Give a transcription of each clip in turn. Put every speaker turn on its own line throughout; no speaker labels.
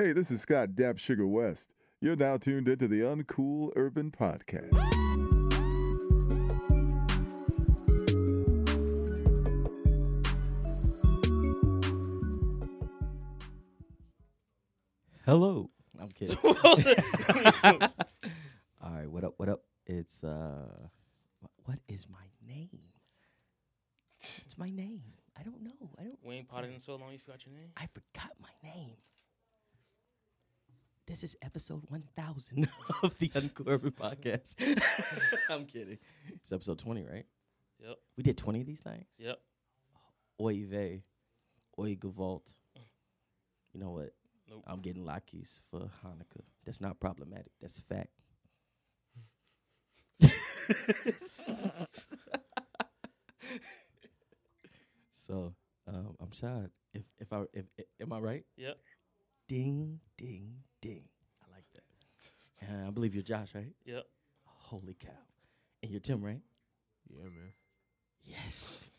Hey, this is Scott Dapp Sugar West. You're now tuned into the Uncool Urban Podcast.
Hello. I'm kidding. All right, what up? What up? It's uh, what is my name? It's my name. I don't know. I don't.
We ain't potted in so long. You forgot your name.
I forgot my name. This is episode 1000 of the Uncool Podcast. I'm kidding. It's episode 20, right?
Yep.
We did 20 of these things.
Yep.
Oy vey. Oy gewalt. You know what?
Nope.
I'm getting Lakis for Hanukkah. That's not problematic. That's a fact. so um, I'm shy. If if I if, if am I right?
Yep.
Ding ding ding. I like that. And I believe you're Josh, right?
Yep.
Holy cow! And you're Tim, right?
Yeah, man.
Yes. I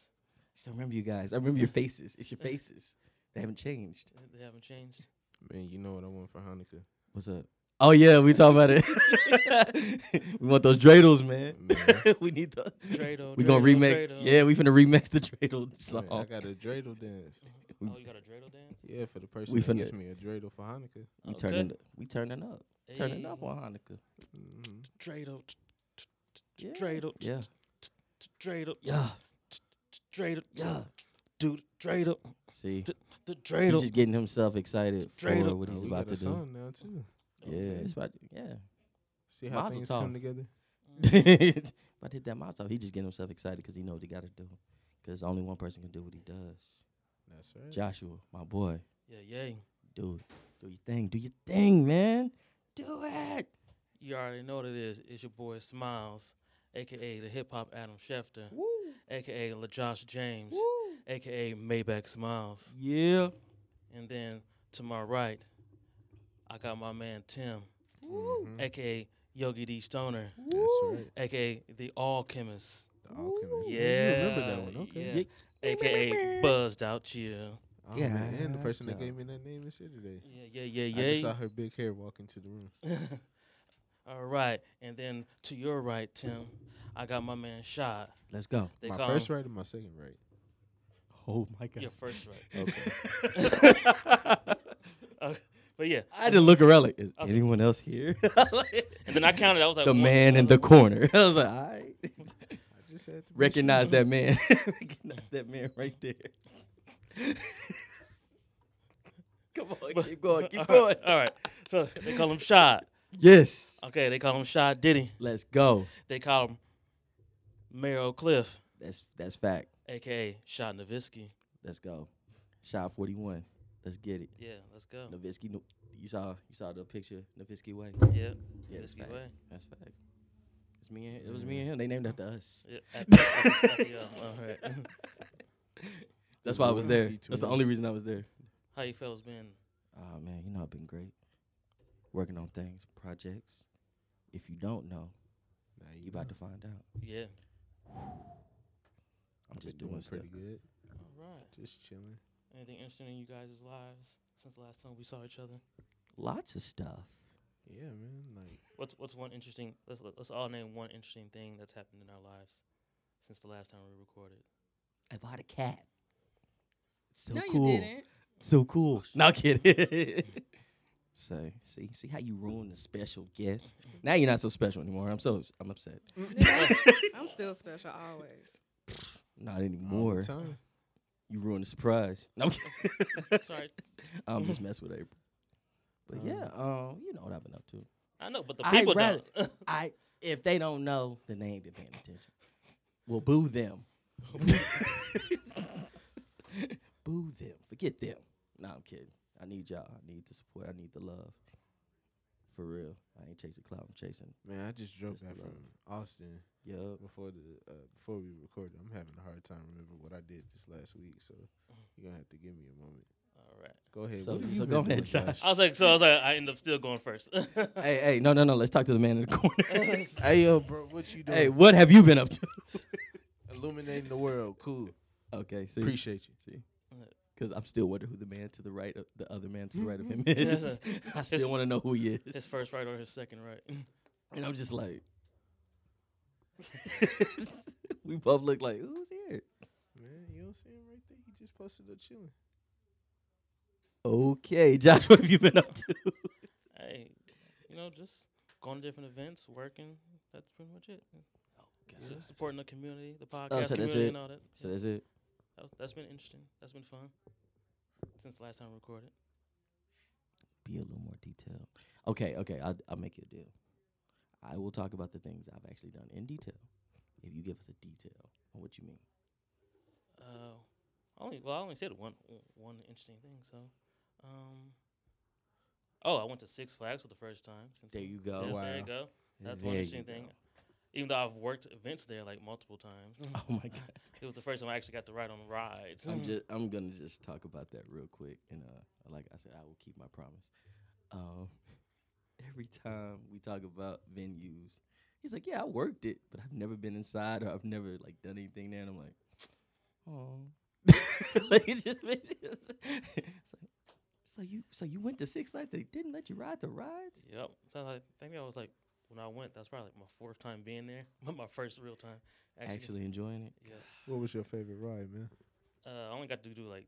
Still remember you guys. I remember your faces. It's your faces. They haven't changed.
They- They haven't changed.
Man, you know what I want for Hanukkah?
What's up? Oh yeah, we talking about it. we want those dreidels, man.
Man.
we need the.
Dreidel,
We gonna
dreidel,
remake.
dreidel.
Yeah, we finna remix the dreidel song.
Man, I got a dreidel dance.
Oh, you got a dreidel dance?
Yeah, for the person
We
that
finna-
gets me a dreidel for Hanukkah.
we
Okay.
turning. We turning up. Turning up on Hanukkah.
hmm
Dreidel.
Yeah.
Dreidel.
Yeah.
t- t- Dreidel.
Yeah.
t- Dreidel.
Yeah.
Dude, dreidel.
See,
D- The
he's just getting himself excited for what
Oh,
he's about to do.
now too.
Yeah,
Okay.
it's about. Yeah.
See how
Mazel
things
tov.
come together.
about to hit that milestone. He just getting himself excited because he know what he got to do. Because only one person can do what he does.
That's right.
Joshua, my boy,
Yeah, yay.
do it. Do your thing. Do your thing, man. Do it.
You already know what it is. It's your boy Smiles, aka the hip hop Adam Schefter,
Woo.
aka LaJosh James,
Woo.
aka Maybach Smiles.
Yeah.
And then to my right, I got my man Tim,
Mhm.
aka Yogi D Stoner,
That's right.
aka the Alchemist,
The Alchemist.
Yeah,
You remember that one? Okay.
yeah. aka Buzzed Out Chill.
Oh, man. And the person that gave me that name is here today.
Yeah, yeah, yeah, yeah.
I just saw her big hair walk into the room.
All right, and then to your right, Tim, I got my man Shot.
Let's go.
They
my first
him
right or my second right?
Oh my god.
your first right.
Okay.
Uh, but yeah,
I had to look around like, is
was-
anyone else here?
and then I counted. I was like
the
one,
man in the corner. I was like, all right.
I just had to
Recognize that man. Recognize that man right there. Come on,
But-
keep going, keep going.
All right, so they call him Shot.
Yes.
Okay, they call him Shot Diddy.
Let's go.
They call him Mayor Cliff,
That's that's fact.
aka Shot Nowitzki.
Let's go. Shot 41. Let's get it.
Yeah, let's go.
Nowitzki, no- you saw you saw the picture, Nowitzki way.
Yeah,
Yeah, that's
Nowitzki
fact.
way.
That's fact. It's me and it was me and him. They named after us.
Yeah, uh, right.
That's why I was there. That's the only reason I was there.
How you fellas been?
Oh ah, man, you know I've been great. Working on things, projects. If you don't know,
Now
you about to find out.
Yeah.
I'm
I've
just
been
doing stuff.
pretty good.
All right.
Just chilling.
Anything interesting in you guys' lives since the last time we saw each other?
Lots of stuff.
Yeah, man. Like
What's what's one interesting? Let's let's all name one interesting thing that's happened in our lives since the last time we recorded.
I bought a cat. It's so
no,
cool.
you didn't.
So cool. Not kidding. Say, see, see how you ruin the special guest. Now you're not so special anymore. I'm so I'm upset.
I'm still special always.
Not
all
anymore.
the time.
You ruined the surprise. No, I'm kidding.
Sorry,
I'm just messing with April. But
Um,
yeah, um, you know what I've been up to.
I know, but the people
rather-
don't.
I if they don't know, then they ain't been paying attention. Well, boo them. boo them. Forget them. No, I'm kidding. I need y'all. I need the support. I need the love. For real. I ain't chasing clout. I'm chasing.
Man, I just drove
Just
back from Austin
Yup.
before the uh, before we recorded. I'm having a hard time remembering what I did this last week, so you're gonna have to give me a moment.
all right.
Go ahead.
So- so go ahead,
doing,
Josh.
I was like, so I was like, I end up still going first.
Hey, hey, no, no, no. Let's talk to the man in the corner.
hey yo, bro, what you doing?
hey, what have you been up to?
illuminating the world. Cool.
okay, see.
Appreciate you.
see. Because I'm still wondering who the man to the right, of, the other man to the right of him is. I still want to know who he is.
His first right or his second right.
And I'm just like, we both look like, who's here?
Man, you don't see him right there. He just posted up chilling.
Okay, Josh, what have you been up to?
hey, you know, just going to different events, working. That's pretty much it. Oh, S- supporting the community, the podcast
Oh, so that's
community, and all that.
So that's it.
That was, that's been interesting. That's been fun since the last time we recorded.
Be a little more detailed. Okay, okay, I'll, I'll make you a deal. I will talk about the things I've actually done in detail. If you give us a detail on what you mean.
Uh, only well, I only said one one interesting thing. So, um, oh, I went to Six Flags for the first time. Since
There you go.
yeah, There you go. That's
There
one interesting thing.
go.
Even though I've worked events there like multiple times,
Oh my god.
it was the first time I actually got to ride on rides.
I'm just I'm gonna just talk about that real quick, and uh, like I said, I will keep my promise. Um, every time we talk about venues, he's like, "Yeah, I worked it, but I've never been inside or I've never like done anything there." And I'm like, "Oh." like it just makes it- it's like, so you so you went to Six Flags? They didn't let you ride the rides?
Yep. So I think that was like when I went. That's probably like my fourth time being there, but my first real time. Actually,
Actually enjoying it?
yeah.
What was your favorite ride, man?
Uh, I only got to do like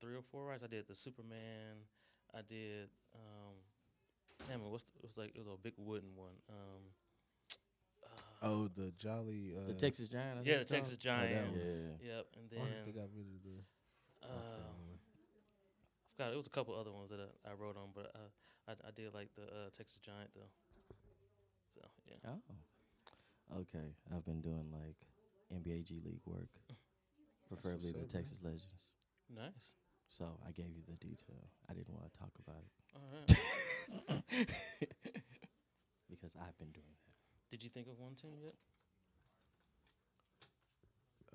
three or four rides. I did the Superman. I did. Um, damn it, what's the, it was like it was a big wooden one. Um, uh,
Oh, the Jolly. Uh,
The Texas Giant? I
yeah, the
it's called?
Texas Giant.
one.
Yeah.
Yep, and
Why did
then
they got rid of the.
uh. I forgot it was a couple other ones that I, I wrote on, but uh, I I did like the uh, Texas Giant though. So yeah,
Oh. Okay. I've been doing like NBA G League work, preferably the
what's up, man.
Texas Legends.
nice.
So I gave you the detail. I didn't want to talk about
All right.
it because I've been doing that.
Did you think of one team yet?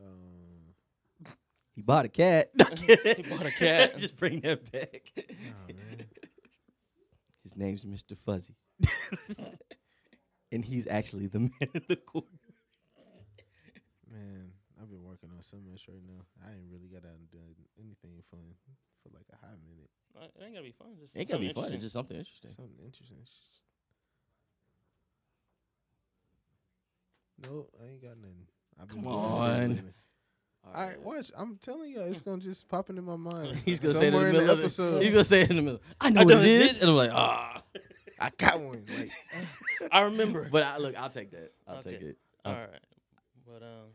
Um,
He bought a cat.
He bought a cat.
Just bring that back.
nah, man.
His name's Mr. Fuzzy, and he's actually the man in the corner.
Man, I've been working on so much right now. I ain't really got out and done anything fun for like a hot minute.
It ain't gotta be fun. Just
It ain't gonna be fun. It's just something interesting.
Something interesting. Sh- No, I ain't got nothing. I've been
Come on.
everything. All right, watch. I'm telling you, it's gonna just pop into my mind.
He's gonna say it in the middle of the
episode.
He's gonna say it in the middle. I know
I
what
know
it
it
is,
is.
and I'm like, ah.
I got one. Like,
I remember.
But I, look, I'll take that. I'll take it.
All
I'll-
right, but um,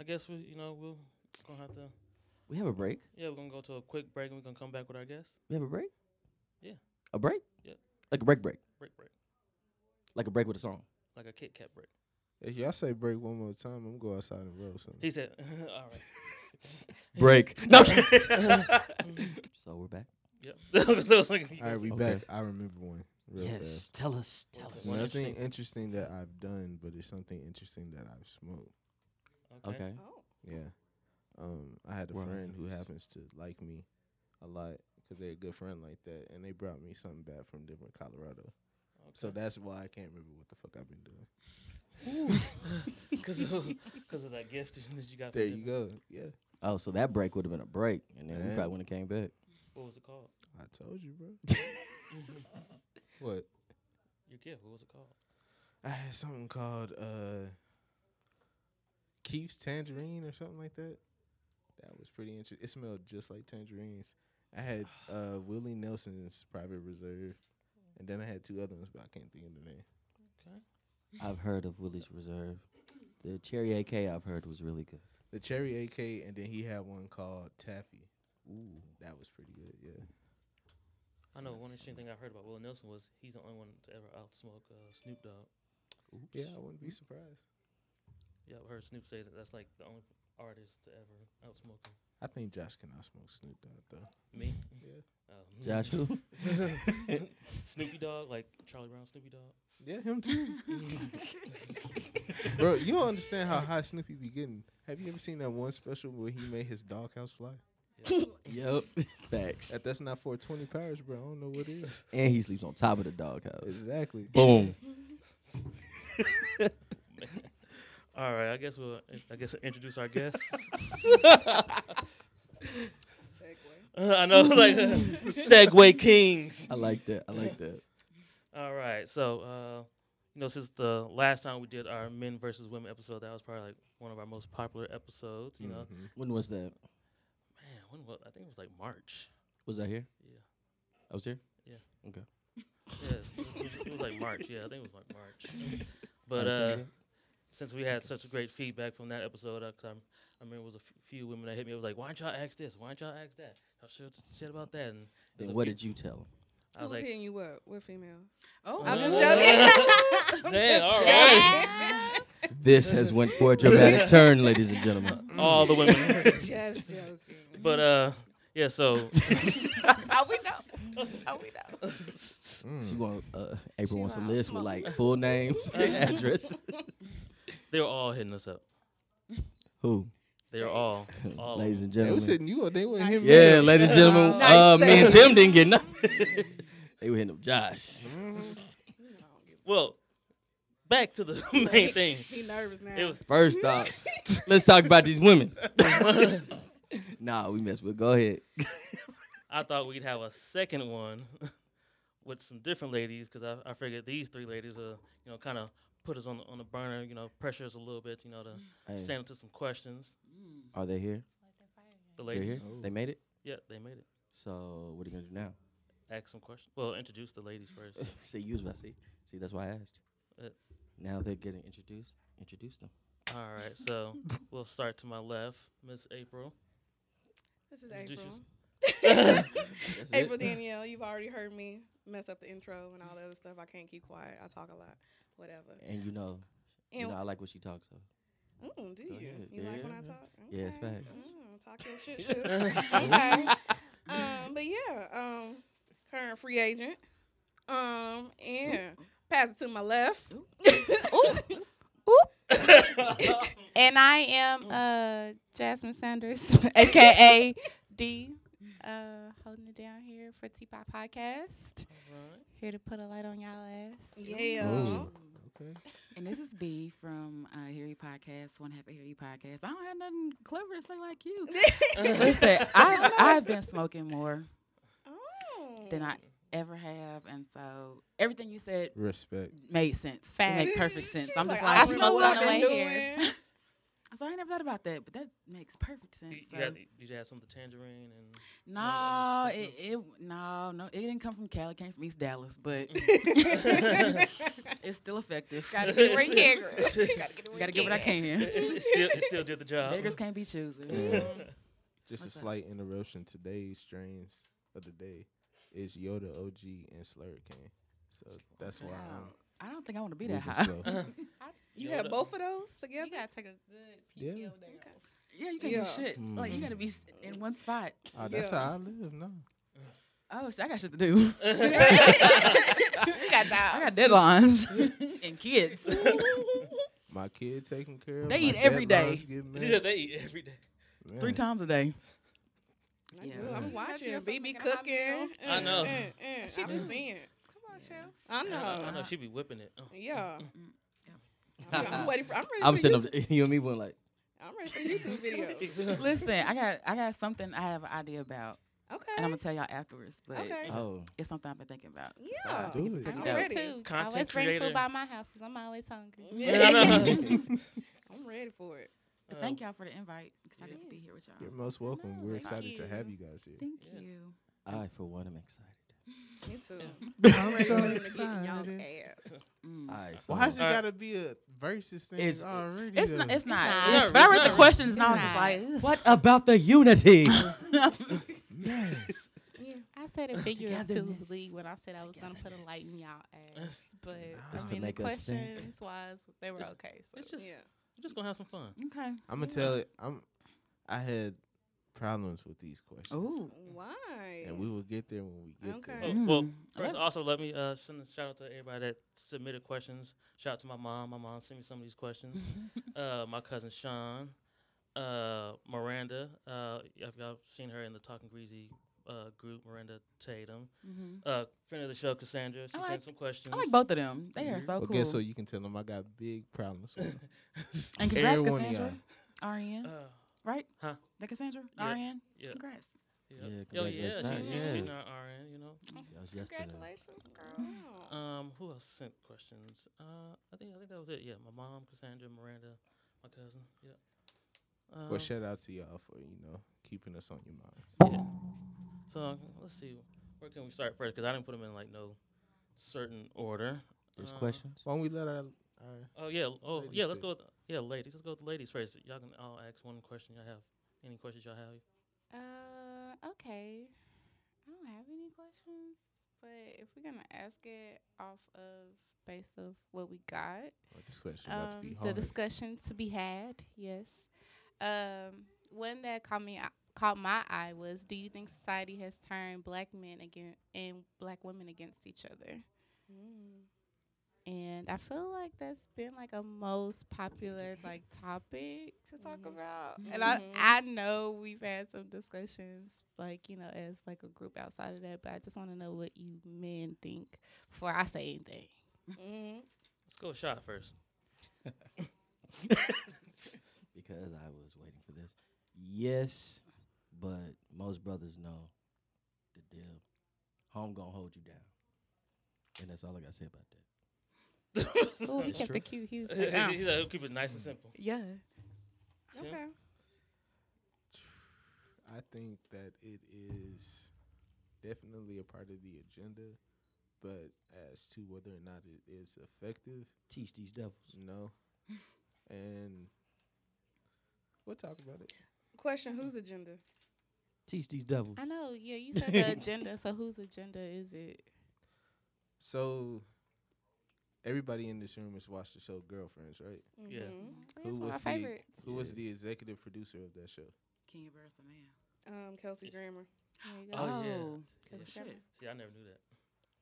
I guess we, you know, we'll gonna have to.
We have a break.
Yeah, we're gonna go to a quick break and we're gonna come back with our guests.
We have a break.
Yeah.
A break.
Yeah.
Like a break, break.
Break, break,
Like a break with a song.
like a Kit Kat break.
if y'all say break one more time, I'm gonna go outside and roll something.
He said, "All right."
Break. No. so we're back.
Yep. So like,
All right, we
Okay.
back. I remember one real
yes.
fast.
Tell us. Tell us.
One
Nothing
interesting-
interesting that I've done, but it's something interesting that I've smoked.
Okay.
Oh.
Yeah. Um, I had a
Well,
friend who happens to like me a lot because they're a good friend like that, and they brought me something back from Denver, Colorado. So that's why I can't remember what the fuck I've been doing.
because of, cause of that gift that you got.
There you go. Yeah,
Oh, so that break would have been a break, and then we
Man.
probably wouldn't have came back.
What was it called?
I told you, bro. what?
Your gift. What was it called?
I had something called uh Keith's Tangerine or something like that. That was pretty interesting. It smelled just like tangerines. I had uh Willie Nelson's Private Reserve, and then I had two other ones, but I can't think of the name.
Okay.
I've heard of Willie's Reserve. The Cherry AK I've heard was really good.
The Cherry AK, and then he had one called Taffy.
Ooh.
That was pretty good. Yeah.
I know one interesting thing I heard about Will Nelson was he's the only one to ever outsmoke uh, Snoop Dogg.
Yeah, I wouldn't be surprised.
Yeah, I've heard Snoop say that that's like the only artist to ever outsmoke him.
I think Josh can outsmoke Snoop Dogg though.
Me?
Yeah.
Oh.
Josh who?
Snoopy Dog, like Charlie Brown Snoopy Dog.
Yeah, him too. Bro, you don't understand how high Snoopy be getting. Have you ever seen that one special where he made his doghouse fly?
Yeah.
yep. Facts.
If that's not for 20 powers, bro, I don't know what is.
And he sleeps on top of the doghouse.
Exactly.
Boom.
All right, I guess we'll I guess introduce our guest.
Segue.
I know, like Segway Kings.
I like that. I like that.
All right, so uh, you know, since the last time we did our men versus women episode, that was probably like one of our most popular episodes. You know,
Mhm.
When was that?
Man, when was I think it was like March.
Was I here?
Yeah.
I was here.
Yeah, it was, it was like March. Yeah, I think it was like March. But uh, since we had such a great feedback from that episode, uh, 'cause I'm, I remember it was a f- few women that hit me. It was like, "Why don't y'all ask this? Why don't y'all ask that? Y'all should said about that." And
then what
few-
did you tell them?
I was
Who's
like,
hitting you up? What female?
Oh,
I'm just joking. I'm
Dang,
just
all
joking.
This has went for a dramatic turn, ladies and gentlemen.
all the women.
Just joking.
But uh, yeah. So
How we know? How we know?
She want uh, April
She
wants a
wild.
list with like full names, and address.
they were all hitting us up.
Who?
They were all, all
ladies
them.
and
They was hitting you up. They weren't
Nice.
hit me
Yeah,
up.
ladies and gentlemen.
Nice
Uh, me and. Tim didn't get nothing. they were hitting up Josh.
Well, back to the main thing.
He nervous now.
It was
First off, let's talk about these women. Nah, we messed with. Go ahead.
I thought we'd have a second one with some different ladies because I, I figured these three ladies uh you know kind of put us on the, on the burner you know pressure us a little bit you know to
Hey,
stand up to some questions.
are they here?
The
They're
ladies,
here. They made it.
yeah, they made it.
So what are you gonna do now?
Ask some questions. Well, introduce the ladies first.
see, you was about to see. See, that's why I asked.
Uh,
now they're getting introduced. Introduce them.
All right, so we'll start to my left, Miss April.
This is April. April Danielle, you've already heard me mess up the intro and all the other stuff. I can't keep quiet. I talk a lot. Whatever.
And you know, you know, I like what she talks of.
mm, do you?
ahead.
You like when I
Yeah.
talk?
Yeah, it's
Okay.
facts.
Mm, talk your shit, shit. okay. Um, but yeah, um, current free agent. Um, and pass it to my left.
and I am uh Jasmine Sanders, aka D, uh, holding it down here for Teapot Podcast. Here to put a light on y'all ass.
Yeah.
Oh, okay.
And this is B from uh, Hear You Podcast, One Half of Hear You Podcast. I don't have nothing clever to say like you. Listen, I've, I've been smoking more
Oh.
than I ever have, and so everything you said
Respect.
made sense. It
Facts.
made perfect sense. I'm just
I
like,
I
already know
smoked
what
on
I've
the way here.
so I ain't never thought about that, but that makes perfect sense.
You,
So.
you got, did you have some of the tangerine and
No,
No,
it, it no no it didn't come from Cali. It came from East Dallas, but mm. it's still effective.
Gotta get where you can. Gotta get where
Gotta
you
what I can.
it's, it still it still did the job.
Beggars can't be choosers.
Yeah. Just
What's
a
that?
slight interruption. Today's strains of the day is Yoda OG and Slurricane. So that's why I'm
I don't think I want to be that high.
slow.
You
Yoda.
have both of those together.
You
together?
gotta take a good
Yeah.
PTO day.
Yeah, you can't
Yeah.
do shit. Mm. Like you gotta be s- in one spot.
Oh, that's
Yeah.
how I live now.
Oh, shit, I got shit to do.
you got
I got deadlines and kids.
My kid taken care of.
They
my
eat every day.
deadlines get met.
yeah, they eat every day.
Man.
Three times a day.
I
Yeah.
do. I'm watching. BB
making
cooking.
meal.
I know.
Uh, uh.
She
I'm seeing.
Come on, Chef.
I know.
I know she be whipping it.
Yeah.
Yeah.
I'm, I'm ready for. I'm ready
I'm
for
sitting up. You and me went like,
I'm ready for YouTube videos.
Listen, I got I got something I have an idea about,
Okay.
and I'm gonna tell y'all afterwards. But
Okay.
oh,
it's something I've been thinking about.
Yeah.
Do it.
I'm ready.
Too. I
Content
always bring
creator.
food by my house 'cause I'm always hungry.
Yeah,
I'm ready for it.
But
Uh,
thank y'all for the invite. Excited to be here with y'all.
You're most welcome.
know,
We're
thank
excited to have you guys here.
Thank
Yeah.
you.
I for one am excited.
Me too.
I'm so
for them to get in y'all's
excited.
ass.
Mm.
All right. So
Why has it gotta be a versus thing
It's-
already?
It's
though?
not. It's not.
not.
It's-
It's
but I read the questions and I was just like, ugh.
what about the unity? yes.
Yeah, I said it
togetherness.
figuratively when I said I was gonna put a light in y'all ass, but
Just
I mean the
make think.
questions wise they were
It's-
okay. So
It's just
Yeah.
We're just gonna have some fun.
okay.
I'm gonna tell it. I'm. I had problems with these questions.
Oh,
Why?
And we will get there when we get
Okay.
Oh,
there.
well,
Mm.
first,
Let's-
also let me uh, send a shout out to everybody that submitted questions. Shout out to my mom. My mom sent me some of these questions. uh, my cousin Sean, uh, Miranda. Uh, if y'all seen her in the Talking Greasy uh, group, Miranda Tatum.
Mhm.
Uh, friend of the show, Cassandra. She
I like-
sent some questions.
I like both of them. They are
Mhm.
so
But
cool.
guess what? You can tell them I got big problems. With.
And congrats,
Every
Cassandra.
y'all.
Ariane,
Uh,
right?
Huh?
That Cassandra?
Yeah.
Ariane?
yeah.
Congrats.
Yep.
Yeah,
Yo, yeah,
congratulations.
she,
Yeah.
she, she's not RN, you know.
That was yesterday.
Congratulations, girl.
Um, who else sent questions? Uh, I think I think that was it. Yeah, my mom, Cassandra, Miranda, my cousin. Yeah. Um,
Well, shout out to y'all for you know keeping us on your minds.
yeah. So let's see, where can we start first? Because I didn't put them in like no certain order.
There's
Uh,
questions.
Why don't we let our, our
Oh yeah. Oh yeah. Let's
first.
go. With, yeah, ladies. Let's go with the ladies first. Y'all can. I'll ask one question. Y'all have any questions? Y'all have?
Uh, okay. I don't have any questions, but if we're gonna ask it off of based of what we got,
well, this question to be
um, the discussion to be had, yes. Um, one that caught me caught my eye was: Do you think society has turned black men against and black women against each other?
Mm.
And I feel like that's been like a most popular like topic to talk
Mhm.
about. And I
Mhm.
I know we've had some discussions like, you know, as like a group outside of that, but I just want to know what you men think before I say anything.
Mm.
Let's go with shot first.
because I was waiting for this. Yes, but most brothers know the deal. Home gonna hold you down, and that's all I gotta say about that.
Oh, he kept
true.
the cue. He was
He
like, "Ah."
said he'll keep it nice and simple.
yeah.
Okay.
I think that it is definitely a part of the agenda, but as to whether or not it is effective,
Teach these devils.
no. And we'll talk about it.
Question: Whose agenda?
Teach these devils.
I know. Yeah, you said the agenda. So whose agenda is it?
So everybody in this room has watched the show Girlfriends, right?
Yeah.
Mhm.
It's
Who
one
was the
favorites.
who was the executive producer of that show?
Kenya Barris, man.
Um, Kelsey
Yes.
Grammer,
There you go.
Oh, yeah.
Oh,
Kelsey
shit.
Grammer.
See, I never knew that.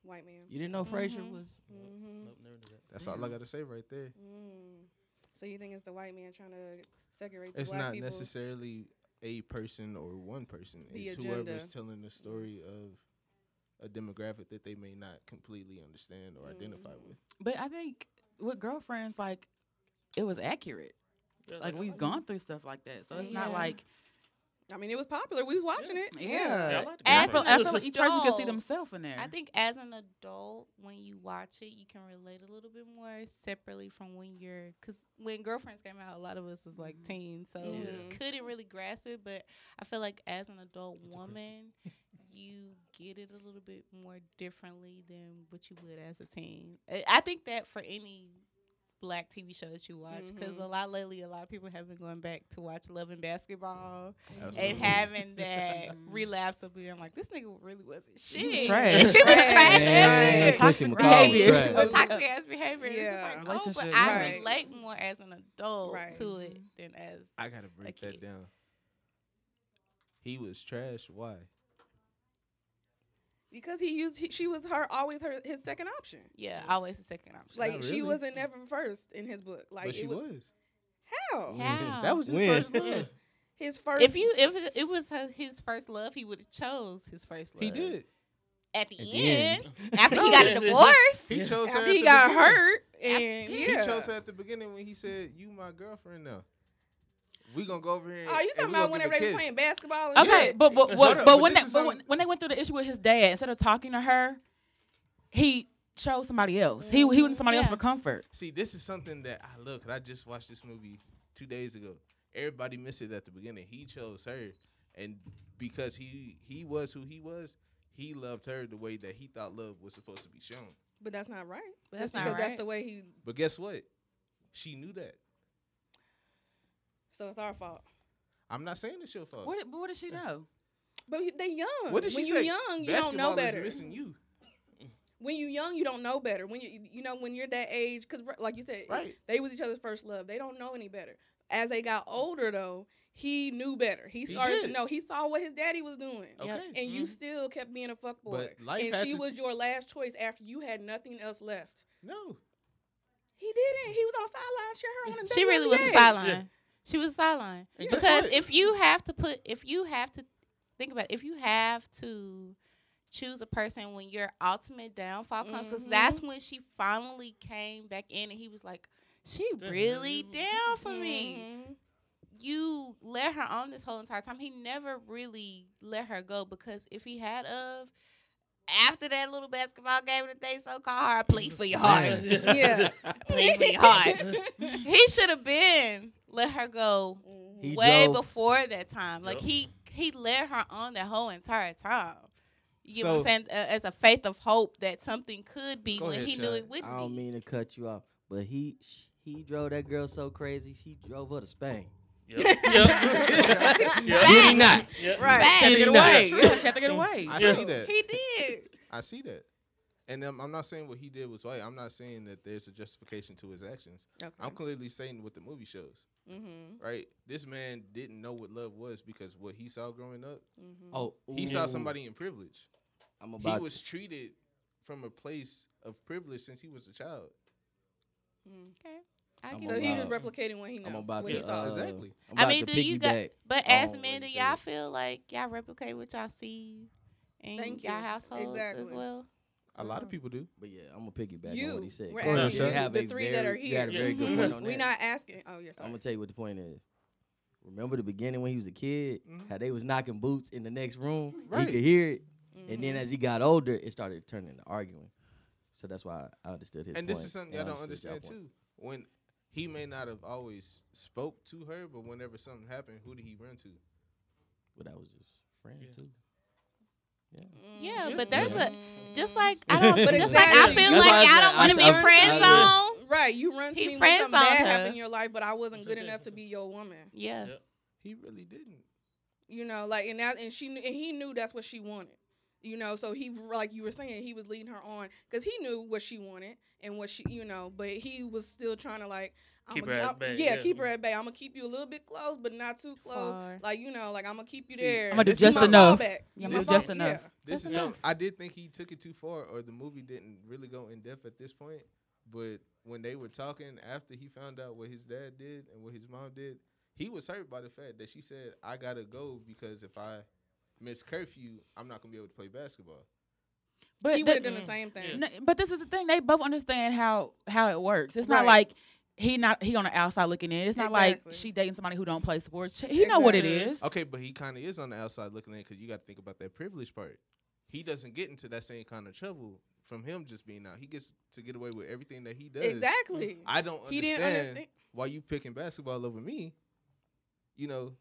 white man.
You didn't know Frasier
Mhm.
was?
Mm-hmm.
Nope, never knew that.
That's all I got to say right there.
Mm. So you think it's the white man trying to separate the
It's
black
not
people?
necessarily a person or one person.
The
it's whoever's
agenda.
telling the story of a demographic that they may not completely understand or identify
Mhm.
with.
But I think with girlfriends, like it was accurate.
Yeah,
Like we've
like it.
gone through stuff like that, so it's not like
I mean, it was popular. We was watching it.
yeah.
Yeah, I like the
And I
As
feel. I
an
feel like each person can see themselves in there.
I think as an adult, when you watch it, you can relate a little bit more separately from when you're, because when Girlfriends came out, a lot of us was like
Mhm.
teens, so
Yeah.
we couldn't really grasp it. But I feel like as an adult
That's
woman, you get it a little bit more differently than what you would as a teen. I I think that for any black TV show that you watch, because
Mhm.
a lot lately, a lot of people have been going back to watch Love and Basketball
Absolutely.
and having that
Mhm.
relapse of being like, this nigga really wasn't shit.
He was trash.
she was trash.
Yeah,
and
Quincy
toxic
McCall
behavior.
trash.
Toxic ass behavior. Yeah.
Yeah.
It's just like, oh, but I
right.
relate more as an adult
Right.
to it than as
I gotta break that
kid.
down. He was trash. Why?
Because he used, he, she was her always her his second option.
yeah, always the second option.
Like
Not
she wasn't never first in his book. Like
but she
was,
was.
how
How?
That was his
When?
first love.
his first.
if you if it, it was his first love, he would have chose his first love.
He did.
at the
At the
end,
end.
after he got a divorce.
He chose her.
after
at
he got
beginning.
hurt, and
He
yeah,
He chose her at the beginning when he said, "You my girlfriend now. We gonna go over here."
Oh, you talking about
gonna
whenever they
a
were playing basketball? And
Okay,
shit?
but but,
Hold
but, but
but
when
this
they, but when, when they went through the issue with his dad, instead of talking to her, he chose somebody else. He he went to somebody else for mm-hmm. comfort.
See, this is something that I look. I just watched this movie two days ago. Everybody missed it at the beginning. He chose her, and because he he was who he was, he loved her the way that he thought love was supposed to be shown.
but that's not right.
But
That's
that's not
because that's the way he.
But guess what? She knew that.
So it's our fault.
I'm not saying it's your fault.
What but what did she know?
But he- they young.
What did she
when
say?
you're young, you don't know
Basketball
better.
Is missing you,
When you're young, you don't know better. When you you know when you're that age, because like you said,
right?
they was each other's first love. They don't know any better. As they got older, though, he knew better. He
He
started to
did.
know. He saw what his daddy was doing.
Okay.
And you
Mhm.
still kept being a fuckboy.
But life
and
had
she
to-
was your last choice after you had nothing else left.
No.
He didn't. He was on sideline cheering her on. and
She really was a
WNBA.
sideline. She was sidelined sideline.
And guess
Because if you have to put, if you have to think about, it, if you have to choose a person when your ultimate downfall comes, because
Mhm.
that's when she finally came back in, and he was like, "She really
hell?
down for me."
Mhm.
you let her on this whole entire time. He never really let her go because if he had of after that little basketball game that they so called hard, plead for your heart.
Yeah.
plead for your heart. he should have been let her go
He
way
drove-
before that time. Like
Yep.
he he led her on that whole entire time. You know what I'm saying? Uh, as a faith of hope that something could be when
ahead,
he knew
Shad.
it wouldn't
I don't
be.
mean to cut you off, but he he drove that girl so crazy. She drove her to Spain.
Yep. Yep.
Facts.
Yep.
Did he not?
Yep.
Right.
She had to
Did
get
he not?
away. Yeah, she had to get away.
I
Yeah.
see that.
He did.
I see that. And um, I'm not saying what he did was right. I'm not saying that there's a justification to his actions.
Okay.
I'm clearly saying what the movie shows.
Mm-hmm.
Right? This man didn't know what love was because what he saw growing up,
Mm-hmm.
Oh,
he saw somebody in privilege.
I'm about
He
about.
was treated from a place of privilege since he was a child.
Okay. I
I'm
So
it.
he was replicating what he
I'm about
what
to.
he saw.
Uh,
Exactly.
I'm
I mean,
to
do you got- But as
on
men, do y'all feel like y'all replicate what y'all see in
Thank
y'all
you.
households as well?
A lot of people do.
But yeah, I'm gonna piggyback on
You,
what he said.
we're
'cause
asking
you
you,
have
the
a
three
very,
that are
You had a
here.
very
Yeah.
good point on
We're not asking. Oh, yes.
I'm gonna tell you what the point is. Remember the beginning when he was a kid?
Mhm.
How they was knocking boots in the next room.
Right.
He could hear it, and
Mm-hmm.
then as he got older, it started turning into arguing. So that's why I understood his
and
point.
this is something y'all
I
don't understand too. When he may not have always spoke to her, but whenever something happened, who did he run to?
But that was his friend
Yeah.
too. Yeah.
Yeah,
Yeah.
but there's
Yeah.
a just mm-hmm. like I don't
But
just like I feel
That's why I
like y'all don't want to be
I-
friend
I-
zone.
Right, you run to
He
me when
friend
something bad
zoned her.
happened in your life, but I wasn't good enough to be your woman.
Yeah.
Yep.
He really didn't.
You know, like and that and she knew, and he knew that's what she wanted. You know, so he like you were saying, he was leading her on because he knew what she wanted and what she, you know, but he was still trying to like.
Keep
I'ma-
her at
I'm-
bay,
Yeah,
yeah.
keep her at bay. I'm gonna keep you a little bit close, but not too close.
Far.
Like you know, like I'm gonna keep you
See,
there.
I'ma do
This is
just
my
enough.
fallback.
Yeah,
You
I'ma
my
do just enough.
yeah.
This
That's
is
enough.
something I did think he took it too far, or the movie didn't really go in depth at this point. But when they were talking after he found out what his dad did and what his mom did, he was hurt by the fact that she said, "I gotta go because if I miss curfew, I'm not gonna be able to play basketball."
But
He would have done the same thing.
No, but this is the thing. They both understand how how it works. It's not like he not he on the outside looking in. It's not
Exactly.
like she dating somebody who don't play sports. He know what it is.
Okay, but he kind of is on the outside looking in because you got to think about that privilege part. He doesn't get into that same kind of trouble from him just being out. He gets to get away with everything that he does.
Exactly.
I don't
He
understand,
didn't understand.
why you picking basketball over me. You know,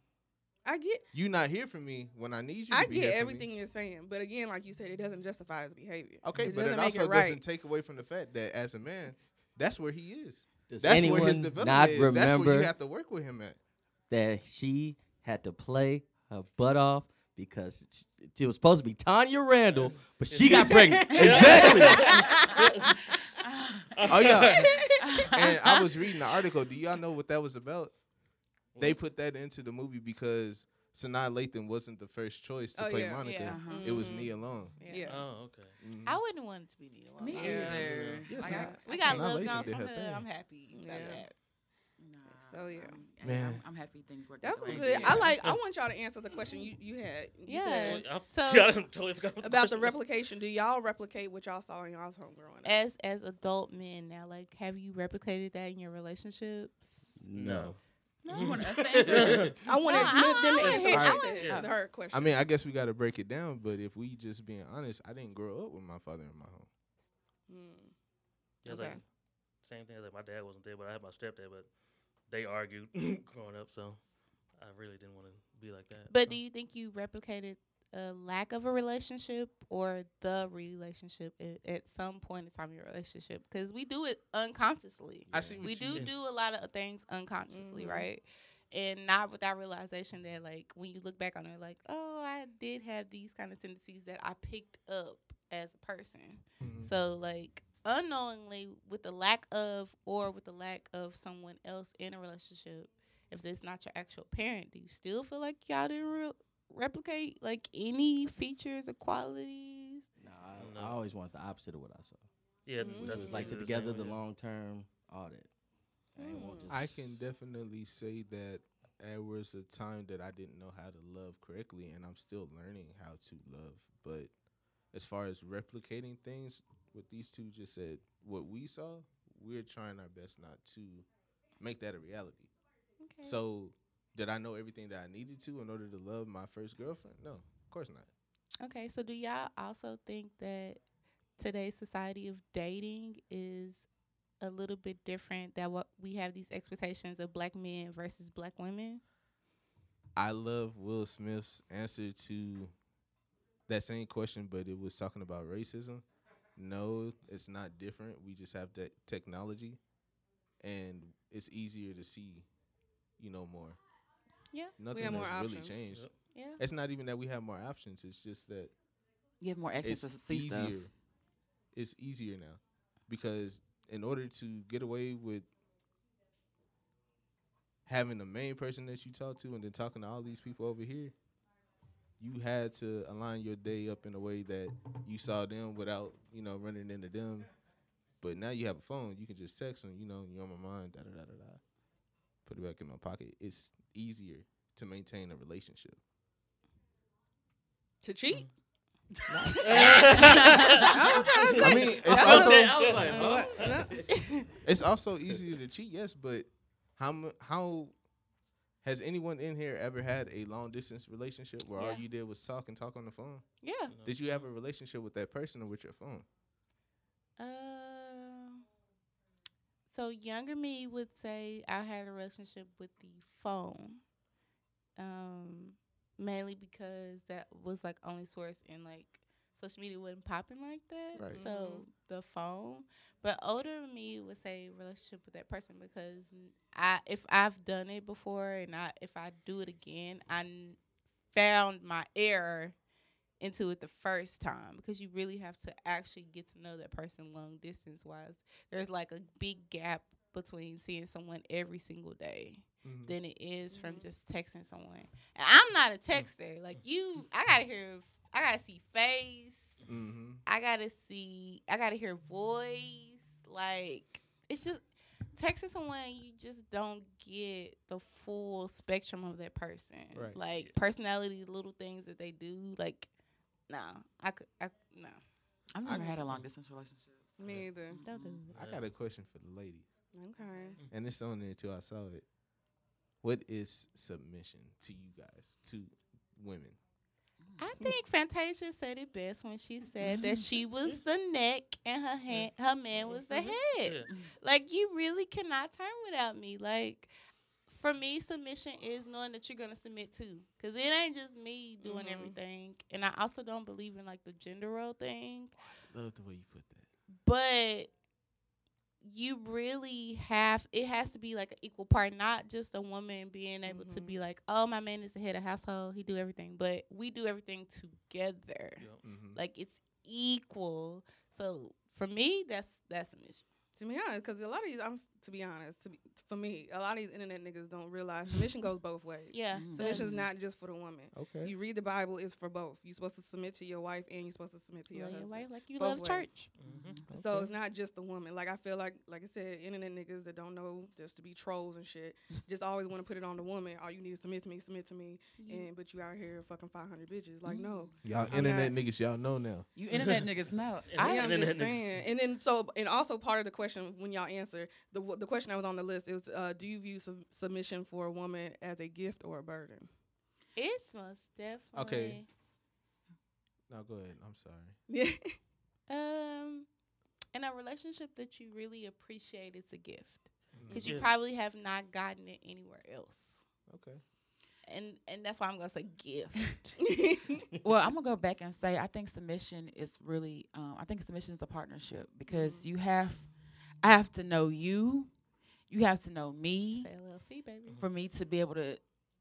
I get,
you not here for me when I need you.
I
be
get
here for me.
everything you're saying, but again, like you said, it doesn't justify his behavior.
Okay,
it
but it also
it right.
doesn't take away from the fact that as a man, that's where he is.
Does
That's
anyone
where his development
not
is. That's where you have to work with him at.
that she had to play her butt off because sh- she was supposed to be Tanya Randall, but she got pregnant. exactly.
Oh yeah. and I was reading the article. Do y'all know what that was about? They put that into the movie because Sanaa Lathan wasn't the first choice to
Oh,
play
yeah.
Monica.
Yeah.
Uh-huh.
It was
Mhm.
Nia Long.
Yeah.
Oh, okay.
Mhm.
I wouldn't want it to be Neil. Long.
Me
I'm
Yeah.
either.
Yes,
Like,
I-
I-
We got
Sanaa
Lil
Lathan
Jones from
her thing.
I'm happy about
Yeah.
that.
Nah,
So, yeah.
um, I-
Man.
I'm, I'm happy things work.
That
out the
was
way
good.
they
I like. I want y'all to answer the question you you had. You
Yeah.
said
So-
I totally forgot what
about the
question was.
replication. Do y'all replicate what y'all saw in y'all's home growing up?
As as adult men now, like, have you replicated that in your relationships?
No.
No, you want us to answer?
I want
No,
to
I-
them to
I
answer
wanna-
what
I
she.
Yeah.
Her question.
I mean, I guess we got to break it down. But if we just being honest, I didn't grow up with my father in my home.
Mm.
Yeah,
Okay.
like same thing. As like my dad wasn't there, but I had my stepdad. But they argued growing up, so I really didn't want to be like that.
But
so.
do you think you replicated a lack of a relationship or the relationship at, at some point in time in your relationship? Because we do it unconsciously.
I see what
We
you
do
Yeah.
do a lot of things unconsciously,
Mhm.
right? And not without realization that, like, when you look back on it, like, oh, I did have these kind of tendencies that I picked up as a person.
Mm-hmm.
So, like, unknowingly, with the lack of, or with the lack of someone else in a relationship, if it's not your actual parent, do you still feel like y'all didn't re- replicate like any features or qualities?
Nah, I,
No.
I always want the opposite of what I saw.
yeah,
Mhm.
Which was like
to
the
the
together, the long term, all that. I
Mm.
I
just-
can definitely say that there was a time that I didn't know how to love correctly, and I'm still learning how to love. But as far as replicating things, what these two just said, what we saw, we're trying our best not to make that a reality.
Okay.
So did I know everything that I needed to in order to love my first girlfriend? No, of course not.
Okay, so do y'all also think that today's society of dating is a little bit different that what we have these expectations of black men versus black women?
I love Will Smith's answer to that same question, but it was talking about racism. No, it's not different. We just have that technology, and it's easier to see, you know, more.
Yeah.
Nothing
have more
has really
options.
changed.
Yep.
Yeah.
It's not even that we have more options. It's just that
You have more access
it's
to see
easier.
stuff.
It's easier now because in order to get away with having the main person that you talk to and then talking to all these people over here, you had to align your day up in a way that you saw them without, you know, running into them. But now you have a phone, you can just text them, you know, you're on my mind, da da da da da. Put it back in my pocket. It's easier to maintain a relationship.
To cheat? Mm.
I mean, it's also
what-
I was like, huh?
it's also easier to cheat, yes, but how mu- how has anyone in here ever had a long distance relationship where all
Yeah.
you did was talk and talk on the phone?
Yeah.
Did you have a relationship with that person or with your phone?
So younger me would say I had a relationship with the phone. Um, mainly because that was like only source and like social media wasn't popping like that.
Right.
So the phone. But older me would say relationship with that person because n- I if I've done it before and I if I do it again, I n- found my error into it the first time because you really have to actually get to know that person long distance wise. There's like a big gap between seeing someone every single day than it is from just texting someone. And I'm not a texter. Like you I gotta hear I gotta see face.
Mm-hmm.
I gotta see I gotta hear voice. Like it's just texting someone you just don't get the full spectrum of that person.
Right.
Like personality, little things that they do. Like no. I could I no.
I've never had a long distance relationship.
Me either.
Don't do it.
I got a question for the ladies,
Okay.
and it's on there too. I saw it. What is submission to you guys, to women? Mm.
I think Fantasia said it best when she said that she was the neck and her hand, her man was the mm-hmm.
head.
Like you really cannot turn without me. Like for me, submission is knowing that you're gonna submit too, because it ain't just me doing
Mhm.
everything. And I also don't believe in like the gender role thing,
Love the way you put that.
but you really have it has to be like an equal part not just a woman being able to
Mhm.
be like oh my man is the head of household he do everything but we do everything together
Yep.
Mm-hmm.
like it's equal so for me that's that's a mission
To be honest, because a lot of these, I'm to be honest, to be, for me, a lot of these internet niggas don't realize submission goes both ways.
yeah
Mhm.
Submission is
Mhm.
not just for the woman.
Okay.
You read the Bible, it's for both. You're supposed to submit to your wife and you're supposed to submit to your
love your
husband.
wife like you
Both
love
ways.
church
Mhm.
So it's not just the woman. Like I feel like, like I said, internet niggas that don't know just to be trolls and shit, just always want to put it on the woman. All you need to submit to me, submit to me,
You-
and but you out here fucking 500 bitches. Like no,
Y'all
I'm
internet
not-
niggas, y'all know now.
You internet niggas know. I,
I am
internet
just saying. And then so, and also part of the question when y'all answer the w- the question that was on the list, it was, uh, do you view sub- submission for a woman as a gift or a burden?
it's most definitely Okay.
No, go ahead. I'm sorry.
Yeah.
um in a relationship that you really appreciate it's a gift because you probably have not gotten it anywhere else
Okay.
and and that's why i'm gonna say gift
well, I'm gonna go back and say I think submission is really. Um, I think submission is a partnership because you have, I have to know you, you have to know me
say llc baby
for me to be able to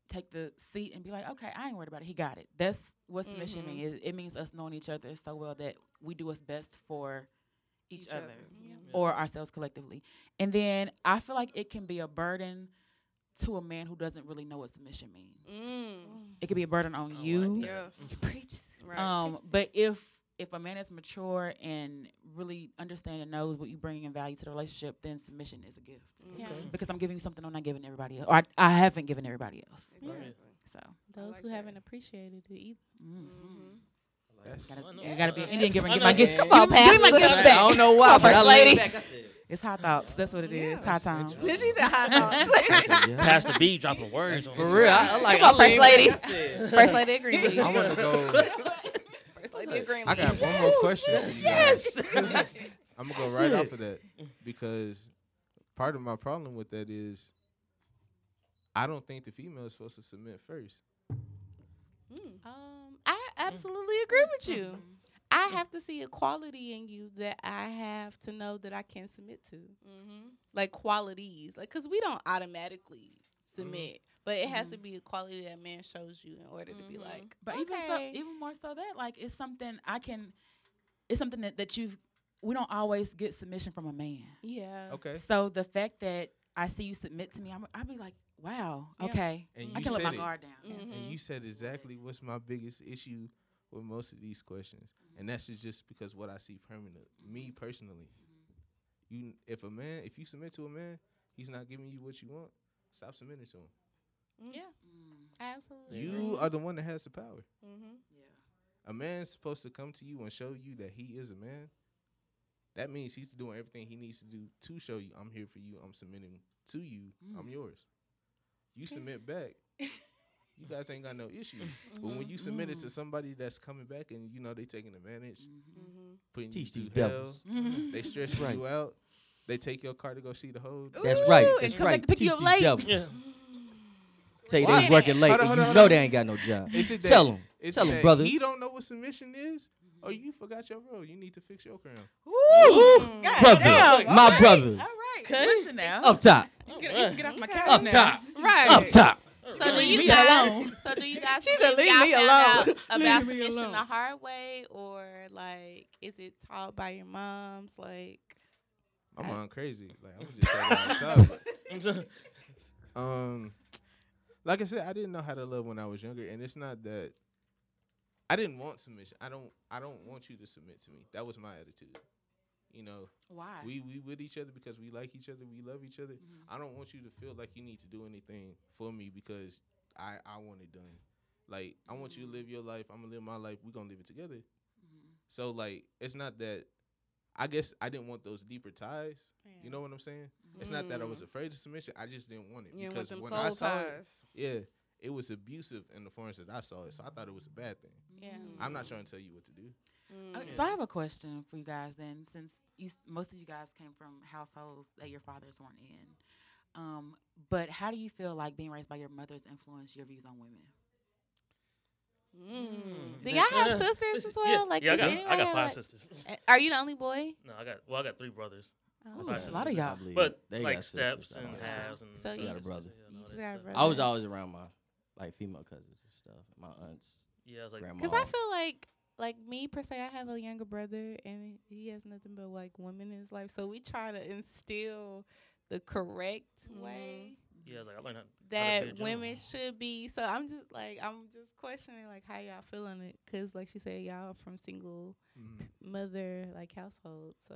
take the seat and be like, okay, I ain't worried about it. He got it. That's what submission
Mhm.
means. It, it means us knowing each other so well that we do what's best for each, other,
Yeah.
or ourselves collectively. And then I feel like it can be a burden to a man who doesn't really know what submission means.
Mm.
It could be a burden on
I like
you.
that.
Yes.
preach
Right.
Um, but if if a man is mature and really understand and knows what you bring in value to the relationship, then submission is a gift.
yeah
Because I'm giving you something I'm not giving everybody else, or I, I haven't given everybody else.
Exactly.
So
those
like
who
that.
haven't appreciated it either
mm.
Mhm.
That's
gotta,
I know.
you gotta be an Indian giver.
I
Give
know.
my gift.
Come
on, pass.
give me my
Pastor.
gift
I don't know why, but I
First
leaned
Lady.
back. I said,
It's hot thoughts. That's what it is.
Yeah.
Hot times.
Did you say hot thoughts?
Yeah.
Pass the beat, dropping words.
For real. I, I like.
Come on,
I
First Lady.
back, I said-
First lady of Greenleaf.
I want to go.
First lady.
I got one more question for you
Yes.
I'm gonna go right off of that because part of my problem with that is I don't think the female is supposed to submit first.
Mm.
Um, I absolutely agree with you. I have to see a quality in you that I have to know that I can submit to,
Mm-hmm.
like qualities, like because we don't automatically submit, but it has to be a quality that man shows you in order to be
Mhm.
like.
But even so, even more so that like it's something I can. It's something that that you've. We don't always get submission from a man.
yeah,
Okay.
So the fact that I see you submit to me, I'm, I'll be like, wow,
Yeah.
okay,
And
I
you
can let
said
my
it.
guard down.
Mm-hmm.
And you said exactly what's my biggest issue with most of these questions, and that's just because what I see permanent. Me personally, you if a man, if you submit to a man, he's not giving you what you want. Stop submitting to him.
Yeah,
Mm,
absolutely.
You are the one that has the power.
Mm-hmm.
yeah.
A man's supposed to come to you and show you that he is a man. That means he's doing everything he needs to do to show you I'm here for you. I'm submitting to you. I'm
Mm.
yours. You submit back. you guys ain't got no issue. But when you submit it to
Mm.
somebody that's coming back and you know they taking advantage,
Mm-hmm.
putting
Teach
you
these
through
devils.
hell, they stress
Right.
you out. They take your car to go see the whole.
That's
Ooh,
right.
and
That's
come back
right.
to pick you
Teach
up
these
late.
devils.
Yeah.
Tell you
Why?
they was working late,
Hold
and
hold
you
on,
know
hold
they ain't got no job.
Is it
Tell them. Tell
it
'em,
that
brother.
He don't know what submission is. Or you forgot your role. You need to fix your crown.
Woo! God
Brother,
damn,
my
all right,
brother.
All right,
Okay.
listen now.
Up top.
You can, you can get off my couch
Up
now.
top.
Right.
Up top.
So do you
me
guys?
alone.
So do you guys?
She said,
believe
"Leave
y'all
me
found
alone."
out About
me
submission the hard way, or like, is it taught by your moms? Like,
My
I-
mom crazy. Like I'm just saying outside. Um, like I said, I didn't know how to love when I was younger, and it's not that I didn't want submission. I don't. I don't want you to submit to me. That was my attitude. You know,
Why?
we we with each other because we like each other. We love each other.
Mhm.
I don't want you to feel like you need to do anything for me because I I want it done. Like I want you to live your life. I'm gonna live my life. We gonna live it together.
Mhm.
So like, it's not that. I guess I didn't want those deeper ties. You know what I'm saying? It's not that I was
Mm.
afraid of submission. I just didn't want it
Yeah, with
because
them
when
soul
I saw it, yeah, it was abusive in the forms that I saw it. So I thought it was a bad thing.
yeah.
I'm not trying to tell you what to do.
Mm.
Uh, So I have a question for you guys then, since you s- most of you guys came from households that your fathers weren't in. Um, but how do you feel like being raised by your mothers influenced your views on women?
Mm.
Do y'all have sisters as well?
Yeah,
Like,
yeah, I got, I got five
like-
sisters.
Uh, Are you the only boy?
No, I got well, I got three brothers,
Oh,
That's
That's
a
a lot of y'all.
believe
but
they
like
got sisters.
steps
I
and halves and.
So you-
like that,
brother.
yeah,
You
all
just
that
got a brother.
I was always around my like female cousins and stuff, my aunts,
Yeah, I was like,
grandma.
Because I feel like, like me per se, I have a younger brother, and he has nothing but like women in his life. So we try to instill the correct
Mhm.
way
yeah, I was like, I learned how.
that
gentleman.
women should be. So I'm just like, I'm just questioning like how y'all feeling it, because like she said, y'all are from single mother like household. So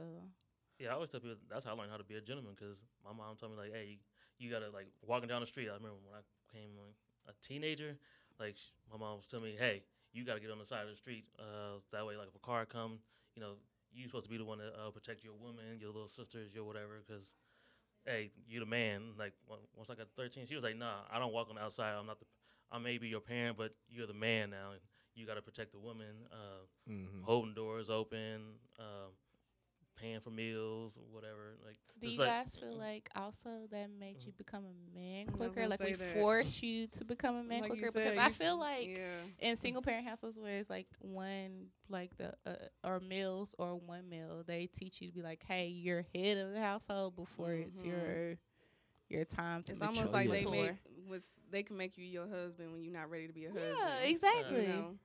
Yeah, I always tell people that's how I learned how to be a gentleman because my mom told me like, hey, you, you gotta like walking down the street. I remember when I came like, a teenager, like sh- my mom was telling me, hey, you gotta get on the side of the street. Uh, that way, like if a car come, you know, you supposed to be the one to uh, protect your woman, your little sisters, your whatever, because. Hey, you the man. Like once I got thirteen, she was like, "Nah, I don't walk on the outside. I'm not the. I may be your parent, but you're the man now, and you got to protect the woman. Uh,
Mm-hmm.
holding doors open, um, paying for meals, or whatever. Like,
do you
like-
guys feel like also that made you become a man quicker? Like we
that.
force you to become a man
Like
quicker
said,
because I feel like
yeah.
in single parent households where it's like one like the uh, or meals or one meal they teach you to be like hey you're head of the household before it's
Mhm.
your your time to
It's almost like they make was they can make you your husband when you're not ready to be a husband.
yeah exactly
You know,
Well-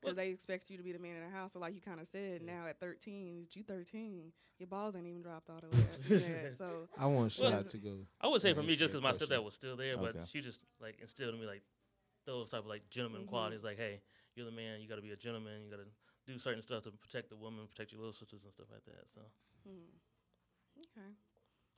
because they expect you to be the man in the house. So like you kind of said, now at 13, you 13, your balls ain't even dropped all the way up yet. So
I want
Well,
to go.
I would say for me, just because my
question.
stepdad was still there, but she just like instilled in me like those type of like gentleman
Mhm.
qualities. Like, hey, you're the man. You got to be a gentleman. You got to do certain stuff to protect the woman, protect your little sisters and stuff like that. So
hmm. okay.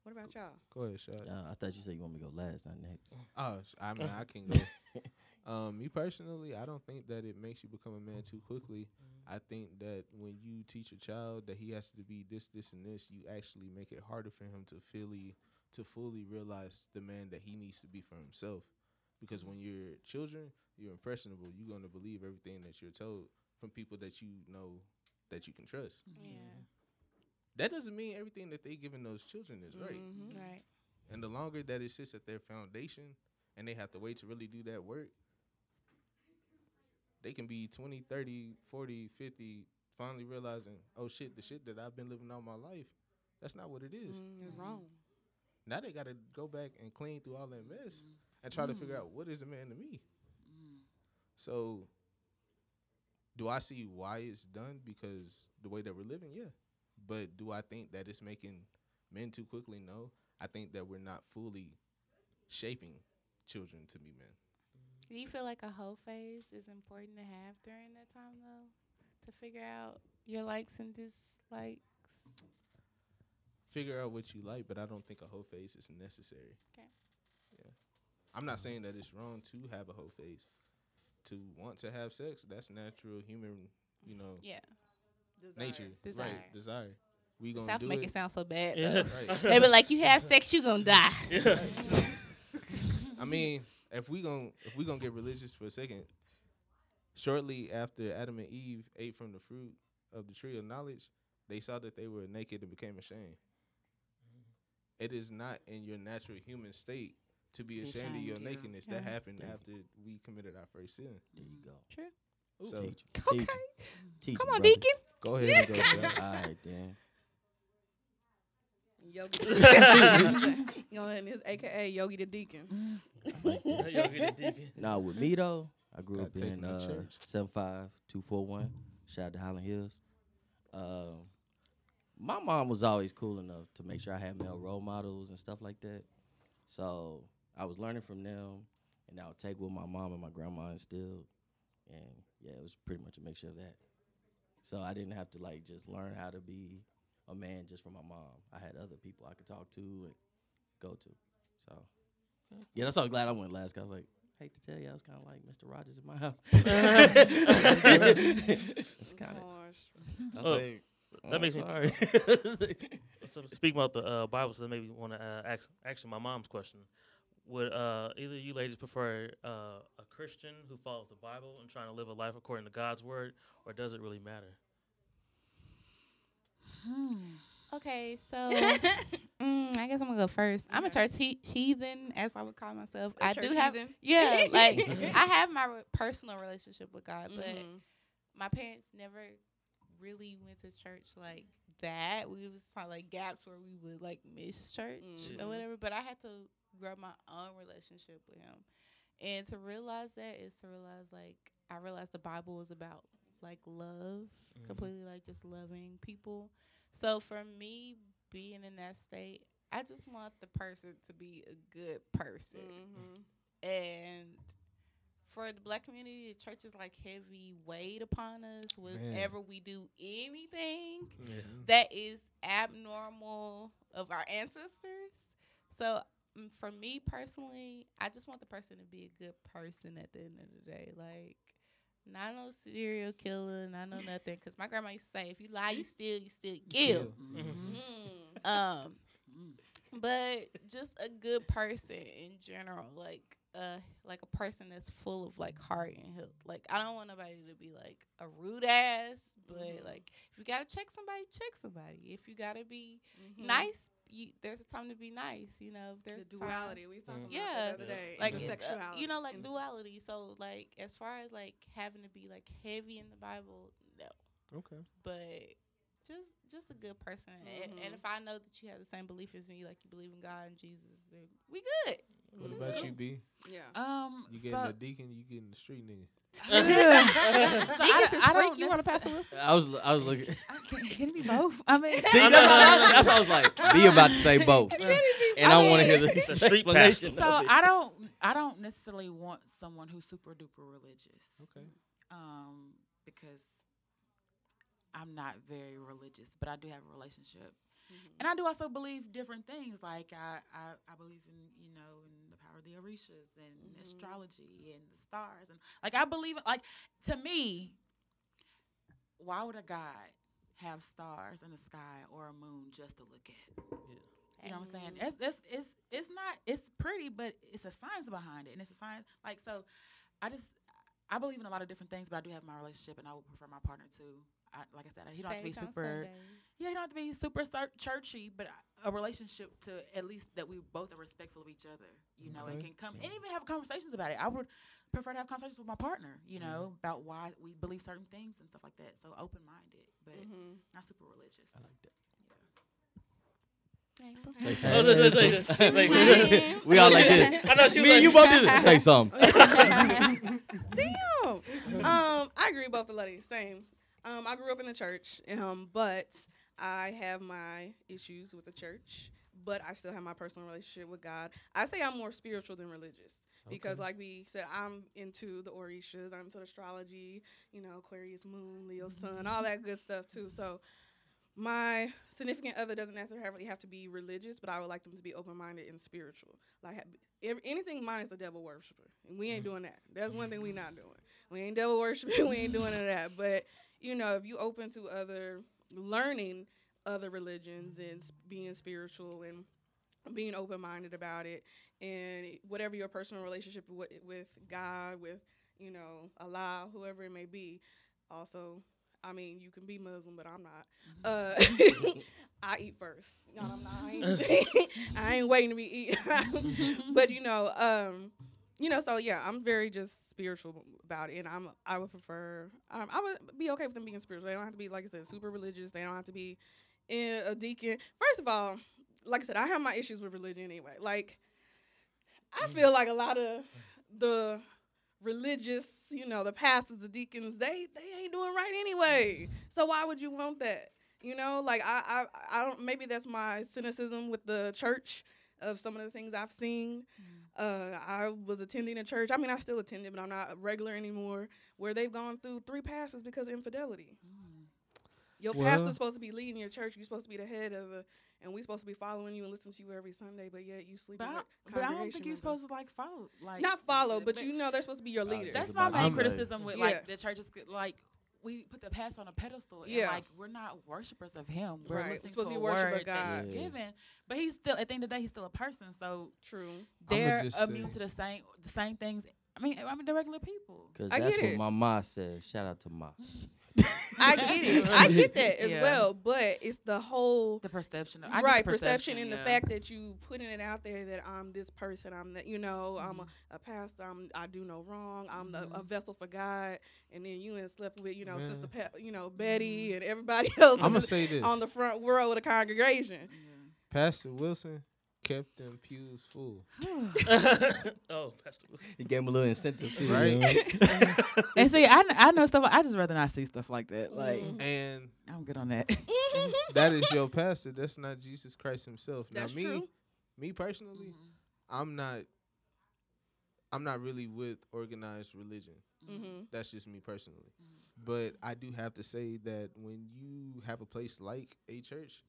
What about y'all?
Go ahead, Shad.
Uh, I thought you said you want me to go last, not next.
Oh, I mean, I can go. Um, me personally, I don't think that it makes you become a man too quickly. I think that when you teach a child that he has to be this, this, and this, you actually make it harder for him to fully to fully realize the man that he needs to be for himself. Because when you're children, you're impressionable. You're gonna believe everything that you're told from people that you know that you can trust.
Yeah.
That doesn't mean everything that they giving those children is right.
Mhm.
Right.
And the longer that it sits at their foundation and they have to wait to really do that work, they can be 20, 30, 40, 50, finally realizing, oh shit, the shit that I've been living all my life, that's not what it is.
Mm, it's mm-hmm. wrong.
Now they got to go back and clean through all that mess mm. and try to mm. figure out what is a man to me. Mm. So, do I see why it's done? Because the way that we're living, yeah. But do I think that it's making men too quickly? No. I think that we're not fully shaping children to be men.
Do you feel like a whole phase is important to have during that time though, to figure out your likes and dislikes?
Figure out what you like, but I don't think a whole phase is necessary.
Okay.
Yeah. I'm not saying that it's wrong to have a whole phase. To want to have sex, that's natural human, you know,
Yeah.
nature.
Desire.
Right. Desire. We gonna
South
do
make
it.
it sound so bad.
Yeah.
Right.
they be like, you have sex, you gonna die.
I mean, if we gon' if we gonna get religious for a second, shortly after Adam and Eve ate from the fruit of the tree of knowledge, they saw that they were naked and became ashamed. It is not in your natural human state to be
Be
ashamed of your
ashamed, yeah.
nakedness. That happened
Yeah.
after we committed our first sin.
There you go.
True.
So-
teach,
Okay.
teach, teach
Come on,
brother.
Deacon.
Go ahead and go.
All right, then.
Yogi. you know, and his AKA Yogi the Deacon.
Yogi the Deacon.
Nah, with me though, I grew
Gotta
up
take
in
him to
uh,
church.
seven five two four one. Shout out to Highland Hills. Um, my mom was always cool enough to make sure I had male role models and stuff like that. So I was learning from them, and I would take what my mom and my grandma instilled, and yeah, it was pretty much a mixture of that. So I didn't have to like just learn how to be a man just from my mom. I had other people I could talk to and go to. So yeah, that's why I'm glad I went last. 'cause I was like, hate to tell you, I was kind of like Mr. Rogers in my house. it's kind of.
Oh, that
"Oh,
makes me- So speaking about the uh, Bible, so that made me want to uh, ask actually my mom's question. Would uh, either of you ladies prefer uh, a Christian who follows the Bible and trying to live a life according to God's word, or does it really matter?
Okay, so mm, I guess I'm gonna go first. I'm a church he- heathen, as I would call myself.
A
I do have,
heathen?
yeah, like I have my re- personal relationship with God, but
Mhm.
my parents never really went to church like that. We was kind of like gaps where we would like miss church
Mhm.
or whatever. But I had to grow my own relationship with him, and to realize that is to realize like I realized the Bible is about like love,
Mhm.
completely like just loving people. So for me being in that state, I just want the person to be a good person
Mhm.
and for the black community, the church is like heavy weight upon us whenever we do anything that is abnormal of our ancestors. So mm, for me personally, I just want the person to be a good person at the end of the day. Like, not no serial killer, not no nothing. Because my grandma used to say, if you lie, you steal, you still kill.
Mm-hmm.
Mm.
Um, but just a good person in general, like uh, like a person that's full of like heart and health. Like I don't want nobody to be like a rude ass, but
Mhm.
like if you gotta check somebody, check somebody. If you gotta be
Mhm.
nice, you, there's a time to be nice. You know, if
The
there's a time-
duality we was talking about
Yeah.
the other day.
like
Mhm.
uh, you know, like
Ins-
duality. So like as far as like having to be like heavy in the Bible, no
Okay.
but just just a good person. And, and
Mhm.
if I know that you have the same belief as me, like you believe in God and Jesus, then we good.
What
Mm-hmm.
about you, B?
Yeah.
Um,
You
so,
getting the deacon? You getting the street nigga?
so I,
Deacons is
I don't
freak. You want to pass the
necessar-
I was I was looking.
I can, can it be both? I mean,
See, that's, what, that's what I was like. Be about to say both, and I, want to hear the
street
explanation.
so. I don't I don't necessarily want someone who's super duper religious.
Okay.
Um, because I'm not very religious, but I do have a relationship,
Mhm.
and I do also believe different things. Like I I, I believe in you know in the Orishas and
Mhm.
astrology and the stars, and like I believe like to me. why would a god have stars in the sky or a moon just to look at? You know what I'm saying? It's, it's it's it's not it's pretty, but it's a science behind it, and it's a science. Like so, I just I believe in a lot of different things, but I do have my relationship, and I would prefer my partner to. I, like I said, he don't have to be super.
Sundays.
Yeah, you don't have to be super cer- churchy, but a relationship to at least that we both are respectful of each other, you know, and
Okay.
can come and even have conversations about it. I would prefer to have conversations with my partner, you know, about why we believe certain things and stuff like that. So open minded, but
Mhm.
not super religious.
I like that. Say something. we all like this.
I know she was
Me and you both did it. Say something.
Damn. um, I agree both the ladies. Same. Um, I grew up in the church, um, but I have my issues with the church. But I still have my personal relationship with God. I say I'm more spiritual than religious because, like we said, I'm into the Orishas, I'm into astrology, you know, Aquarius moon, Leo sun, all that good stuff too. So my significant other doesn't necessarily have to be religious, but I would like them to be open minded and spiritual. Like ev- anything minus a devil worshiper, and we ain't doing that. That's one thing we not doing. We ain't devil worshiping. we ain't doing none of that. But you know, if you open to other learning other religions and being spiritual and being open minded about it, and whatever your personal relationship with, with God, with you know Allah, whoever it may be, also. I mean, you can be Muslim, but I'm not. Uh, I eat first. No, I'm not. I ain't, I ain't waiting to be eaten. but you know, um, you know, so yeah, I'm very just spiritual about it, and I'm I would prefer um, I would be okay with them being spiritual. They don't have to be like I said, super religious. They don't have to be in a deacon. First of all, like I said, I have my issues with religion anyway. Like I feel like a lot of the religious, you know, the pastors, the deacons, they they ain't doing right anyway. So why would you want that? You know, like I I I don't maybe that's my cynicism with the church of some of the things I've seen. Uh, I was attending a church. I mean, I still attend it, but I'm not a regular anymore. Where they've gone through three pastors because of infidelity. Your
Well-
pastor's supposed to be leading your church. You're supposed to be the head of the, and we're supposed to be following you and listening to you every Sunday. But yet you sleep
But
in
I, but I don't think you're supposed to like follow, like
not follow, but you know they're supposed to be your leader.
That's my main
I'm-
criticism with
Yeah.
like the churches. Like we put the past on a pedestal, and
Yeah.
like we're not worshipers of him. We're
Right. We're
listening
supposed
to
to
a
be worship of
word that
God.
he's
Yeah.
given, but he's still at the end of the day he's still a person. So
True.
they're immune
say-
to the same the same things. I mean, I mean, they're regular people.
Because that's
get
what
it.
my ma said. Shout out to ma.
I get it. I get that as
Yeah.
well. But it's the whole
The perception, I get the
right perception and the fact that you putting it out there that I'm this person. I'm that you know I'm
Mm-hmm.
a, a pastor. I'm I do no wrong. I'm the, a
Mhm.
vessel for God. And then you and slept with you know sister
Man.
Pe- you know
Mm-hmm.
Betty and everybody else
I'm gonna
the-
say this.
on the front row of the congregation.
Pastor Wilson kept them pews full.
oh, Pastor Wilson.
He gave him a little incentive too.
Right.
you know?
and see, I, I know stuff. I just rather not see stuff like that. Like
Mhm.
And
I'm good on that.
that is your pastor. That's not Jesus Christ himself.
That's
now me,
true.
me personally, I'm not I'm not really with organized religion.
Mm-hmm.
That's just me personally. But I do have to say that when you have a place like a church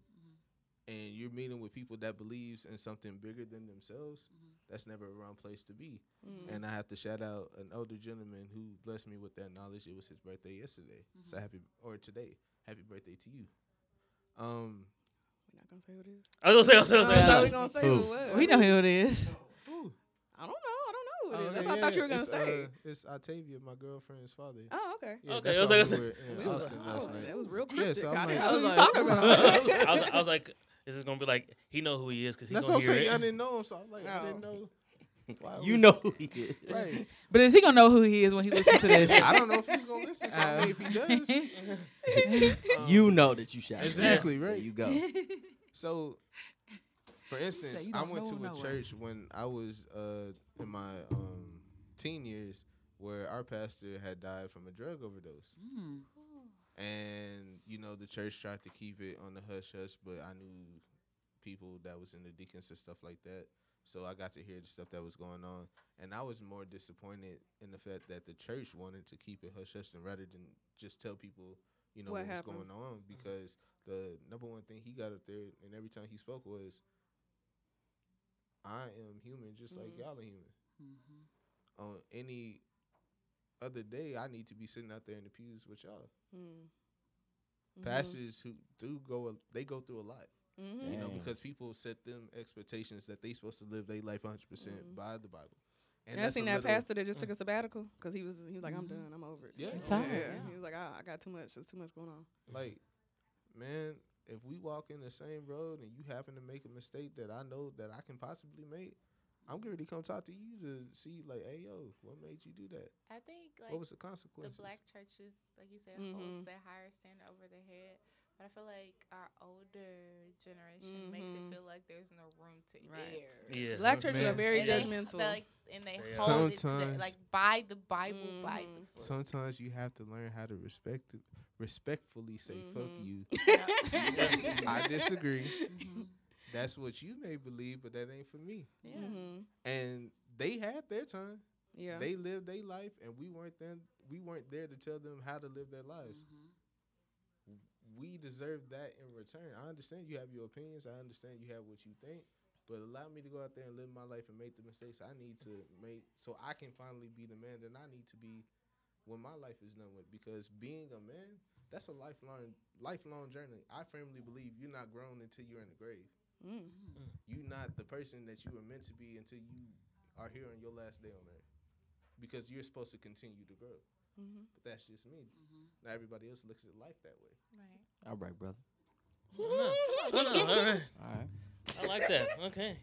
and you're meeting with people that believes in something bigger than themselves, that's never a wrong place to be.
Mm-hmm.
And I have to shout out an older gentleman who blessed me with that knowledge. It was his birthday yesterday. So happy or today. Happy birthday to you. Um
We're not gonna say what it is.
I was gonna say, I was
I
gonna say.
thought
uh,
we gonna say
Who?
who it was.
we know who it is.
ooh,
I don't know. I don't know who it is.
oh,
That's
yeah,
what I thought you were gonna
it's,
say.
uh, it's Octavia, my girlfriend's father.
oh, okay.
Yeah,
Okay,
that's
I was like-
we were in
We was-
Austin last night.
That was real
Yeah,
cryptic.
so I'm like-
I was like. I was, I was like, is this gonna be like he know who he is because he
That's
gonna
what I'm
hear
saying. I didn't know him, so I'm like, I didn't know. why
You
was-
know who he is.
right?
But is he gonna know who he is when he listens to this?
I don't know if he's gonna listen. So I mean, if he does, um,
You know that you shot.
exactly
There
right.
you go.
So, for instance, I went to a
no one.
church when I was uh, in my um, teen years where our pastor had died from a drug overdose.
Mm.
And, you know, the church tried to keep it on the hush hush, but I knew people that was in the deacons and stuff like that. So I got to hear the stuff that was going on. And I was more disappointed in the fact that the church wanted to keep it hush hush and rather than just tell people, you know,
What
what, was going on. Because the number one thing he got up there and every time he spoke was, I am human just like
Mhm.
y'all are human.
Mhm.
On any other day, I need to be sitting out there in the pews with y'all.
Mm. Mhm.
Pastors who do go, a- they go through a lot.
Mhm.
You know, because people set them expectations that they supposed to live their life 100 percent
Mhm.
by the Bible. And
I
that's
seen that
little-
pastor that just took a sabbatical because he was he was like, I'm
Mhm.
done, I'm over it.
Yeah.
It's
yeah.
yeah.
He was like, ah, I got too much. There's too much going on.
like, man, if we walk in the same road and you happen to make a mistake that I know that I can possibly make, I'm going to come talk to you to see, like, hey, yo, what made you do that?
I think like
what was the
consequence?
the
black churches, like you said,
Mhm.
holds that higher standard over the head. But I feel like our older generation makes
Mhm.
it feel like there's no room to
Right.
err.
Yeah.
Black churches are very
And they-
judgmental.
like, and they
They
hold it to the,
Sometimes-
like by the Bible, by the
Mhm.
book.
Sometimes you have to learn how to respect, respectfully say, fuck
Mhm.
you.
Yeah.
I disagree. That's what you may believe, but that ain't for me.
Yeah.
Mhm.
And they had their time.
Yeah.
They lived their life, and we weren't then. We weren't there to tell them how to live their lives.
Mhm.
We deserve that in return. I understand you have your opinions. I understand you have what you think, but allow me to go out there and live my life and make the mistakes I need to make, so I can finally be the man that I need to be when my life is done with. Because being a man, that's a lifelong lifelong journey. I firmly believe you're not grown until you're in the grave.
Mm.
You're not the person that you were meant to be until you are here on your last day on earth. Because you're supposed to continue to grow.
Mhm.
But that's just me.
Mhm.
Now everybody else looks at life that way.
Right.
All right, brother.
I know. I know. All right.
All right.
I like that. Okay.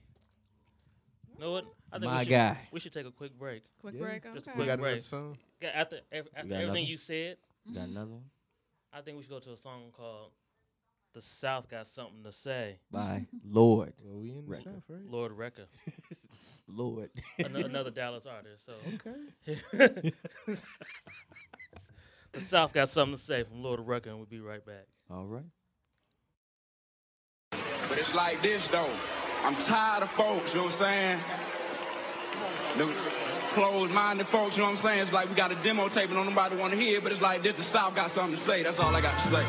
You know what? I think
My
we should,
guy.
we should take a quick break.
Quick
Yeah.
break.
Just a
Okay.
We
quick
got another
break.
song.
Yeah, After after
got
everything
another?
you said,
got another one?
I think we should go to a song called "The South Got Something to Say."
By Lord.
Well, we in the
Right.
south, right?
Lord Recca,
Lord.
An- another Dallas artist. So
Okay.
the South got something to say from Lord Recca, and we'll be right back.
All right.
But it's like this though. I'm tired of folks, you know what I'm saying? The closed-minded folks, you know what I'm saying? It's like we got a demo tape and don't nobody want to hear it, but it's like this, the South got something to say. That's all I got to say.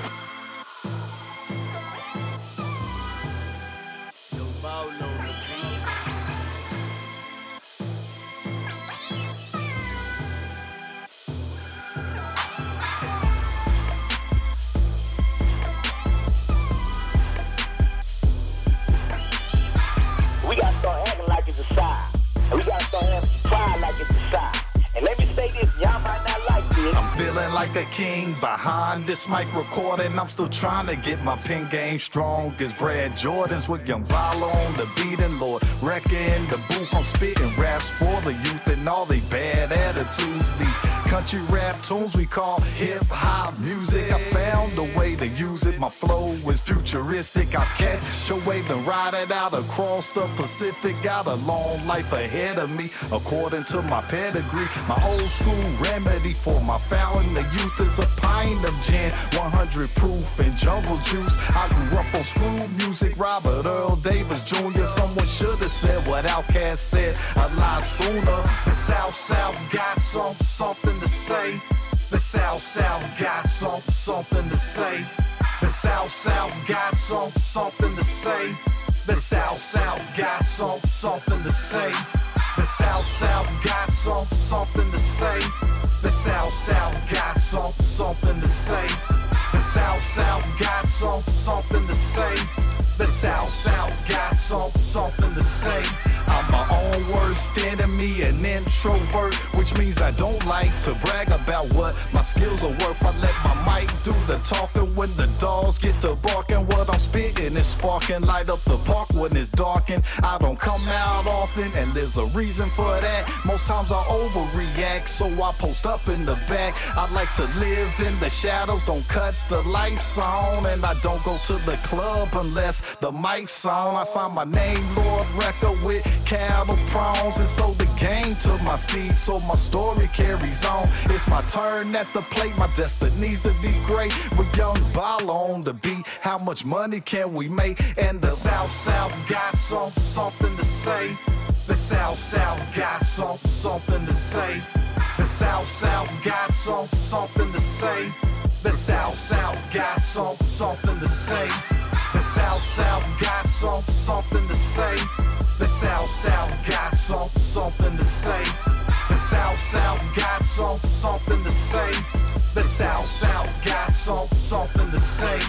Feeling like a king behind this mic recording. I'm still trying to get my pen game strong as Brad Jordan's with Young Bala on the beat and Lord wrecking the booth. I'm spitting raps for the youth and all they bad attitudes. These country rap tunes we call hip hop music. I found a way to use it. My flow is futuristic. I catch a wave and ride it out across the Pacific. Got a long life ahead of me, according to my pedigree. My old school remedy for my fountain the youth is a pint of gin, 100 proof and jungle juice. I grew up on screw music, Robert Earl Davis Jr. Someone should have said what Outkast said a lot sooner. The South South got some something to say. The South South got some something to say. The South South got some something to say. The South South got some something to say. The South South got some something to say. The South South got some something to say. The South South got some something to say. The South South got some something to say. I'm my own worst enemy, an introvert, which means I don't like to brag about what my skills are worth. I let my mic do the talking when the dogs get to barking. What I'm spitting is sparking, light up the park when it's darkened. I don't come out often, and there's a reason for that. Most times I overreact, so I post up in the back. I like to live in the shadows, don't cut the lights on, and I don't go to the club unless the mic's on. I sign my name, Lord Recca, with cattle prawns, and so the game took my seat, so my story carries on. It's my turn at the plate, my destiny's to be great. With young Bala on the beat, how much money can we make? And the South South got some something to say. The South South got some something to say. The South South got some something to say. The South South got some something to say. The South South got some something to say. The South South got some something to say. The South South got some, something to say. The South South got some, something to say.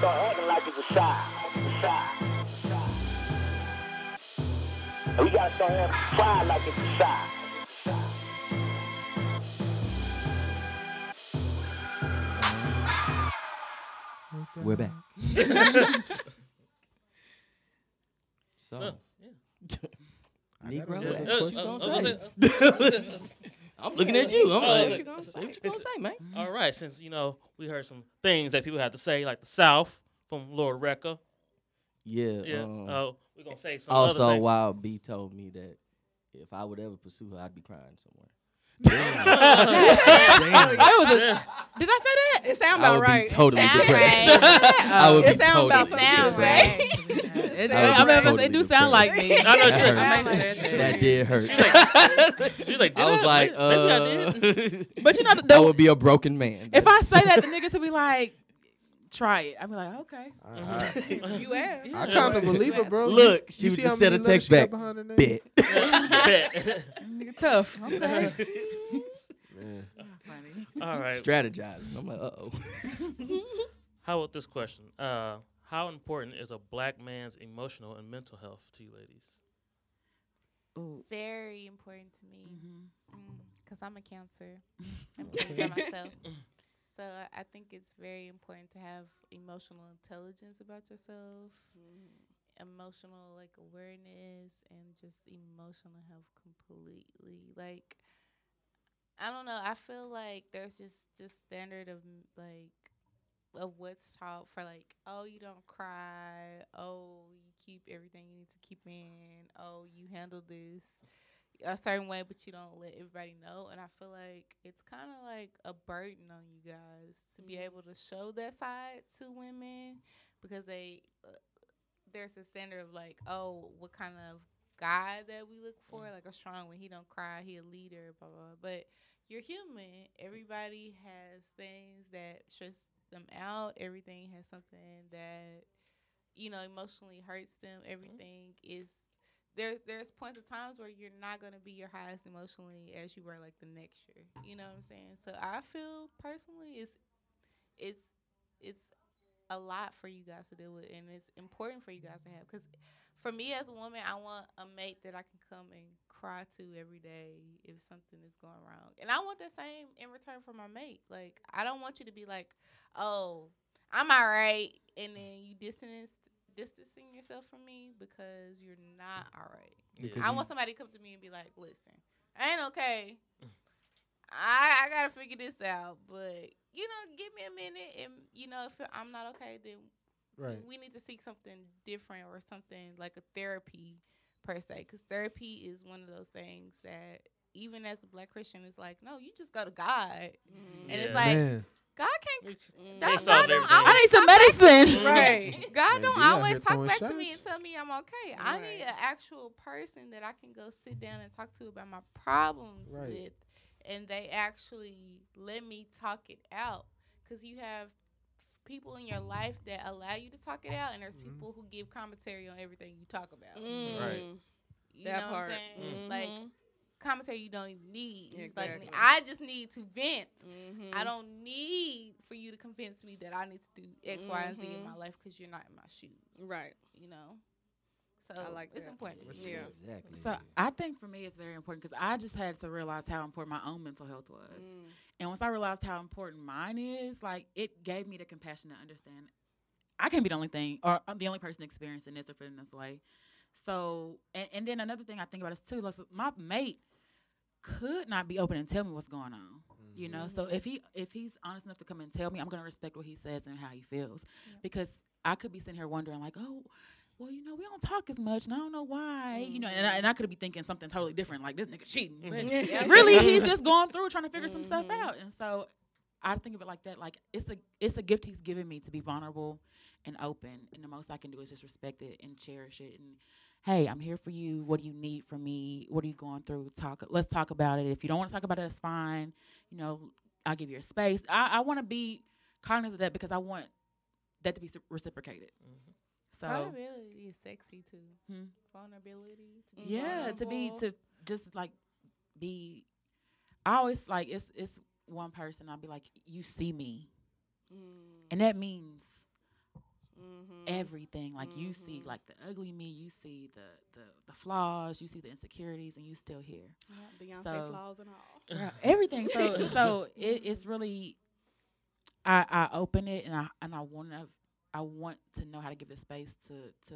Start acting like it's a side. A side. And we gotta start having pride like it's a side.
We're back. so,
So, yeah.
Negro,
another
what
Uh,
you
uh,
gonna
uh,
say?
Uh,
I'm looking at you. I'm like,
what
you
you
say what you gonna say, man?
All right, since you know we heard some things that people have to say, like the South from Lord Recca.
Yeah.
Yeah.
um,
Oh, we're gonna say some other
also,
things.
Wild B told me that if I would ever pursue her, I'd be crying somewhere.
That was a- did I say that?
It sound
I
about
would
right.
be totally
Sound
depressed.
right.
I would
It
be
sound about
totally depressed.
Sound right.
It,
I would
I'm
be
never
totally
it do sound like me.
I know she
That
was-
hurt. That did hurt.
She's like,
I was
"Did
like,
Maybe I did."
uh,
But you know,
I
the,
would be a broken man.
if I say that, the niggas will be like, "Try it." I'd be like, "Okay."
I,
You asked.
I, I kind of believe it, bro.
Look,
s-
she
you
would just
how
send a text back.
behind her name?
Bet.
Bet.
Nigga tough. Okay.
Man.
Funny.
All right.
Strategizing. I'm like, uh oh.
How about this question? Uh, how important is a black man's emotional and mental health to you, ladies?
Ooh.
Very important to me.
Mhm.
because I'm a cancer. I'm cancer myself. So I- think it's very important to have emotional intelligence about yourself, mm-hmm. emotional like awareness, and just emotional health completely. Like I don't know. I feel like there's just just standard of like of what's taught for like oh you don't cry oh you keep everything you need to keep in oh you handle this a certain way, but you don't let everybody know. And I feel like it's kind of like a burden on you guys to be mm-hmm. able to show that side to women because they uh, there's a standard of like, oh, what kind of guy that we look for, mm-hmm. like a strong one. He don't cry, he a leader, blah blah. blah. But you're human. Everybody has things that stress them out. Everything has something that you know emotionally hurts them. Mm-hmm. Everything is there's there's points of times where you're not gonna be your highest emotionally as you were like the next year. You know what I'm saying? So I feel personally it's it's it's a lot for you guys to deal with, and it's important for you guys to have. Because for me as a woman, I want a mate that I can come and cry to every day if something is going wrong, and I want the same in return for my mate. Like I don't want you to be like, oh, I'm alright, and then you distance distancing yourself from me because you're not alright.
Yeah.
I want somebody to come to me and be like, listen, I ain't okay. I I gotta figure this out, but you know, give me a minute, and you know, if I'm not okay, then
Right.
we need to seek something different or something like a therapy per se, because therapy is one of those things that even as a black Christian, it's like, no, you just go to God, mm-hmm. and it's like
Man.
God can't.
They
God,
solved
God don't
everything.
I need some medicine.
Right. God don't
D out
always
here
talk
throwing
back to me and
shots.
tell me I'm okay. I need an actual person that I can go sit down and talk to about my problems
Right.
with, and they actually let me talk it out. Because you have people in your life that allow you to talk it out, and there's
Mhm.
people who give commentary on everything you talk about.
Right.
Mm.
You
That
know
part.
what I'm saying? Like
Mhm.
Commentary you don't even need. It's like I just need to vent.
Mhm.
I don't need for you to convince me that I need to do X, Y, and Z in my life because you're not in my shoes.
Right.
You know. So
I like
it's
that.
important.
Yeah.
Exactly.
So I think for me it's very important because I just had to realize how important my own mental health was.
Mm.
And once I realized how important mine is, like it gave me the compassion to understand I can't be the only thing or I'm the only person experiencing this or feeling this way. So and, and then another thing I think about is too, like my mate could not be open and tell me what's going on. You know, so if he if he's honest enough to come and tell me, I'm gonna respect what he says and how he feels. Because I could be sitting here wondering like, oh, well, you know, we don't talk as much, and I don't know why. You know, and I, and I could be thinking something totally different, like this nigga cheating. But really, he's just going through trying to figure some stuff
Mhm.
out. And so I think of it like that. Like it's a it's a gift he's given me to be vulnerable and open. And the most I can do is just respect it and cherish it and hey, I'm here for you. What do you need from me? What are you going through? Talk. Let's talk about it. If you don't want to talk about it, that's fine. You know, I'll give you a space. I, I want to be cognizant of that because I want that to be reciprocated.
Mm-hmm.
So
vulnerability is sexy too.
Hmm.
Vulnerability. To be
yeah, to be to just like be. I always like it's it's one person. I'll be like, you see me, and that means
Mm-hmm.
everything. Like you see like the ugly me, you see the the the flaws, you see the insecurities, and you still here.
Beyonce
So-
flaws and all.
Yeah, everything. So so it, it's really I I open it and I and I want to I want to know how to give the space to to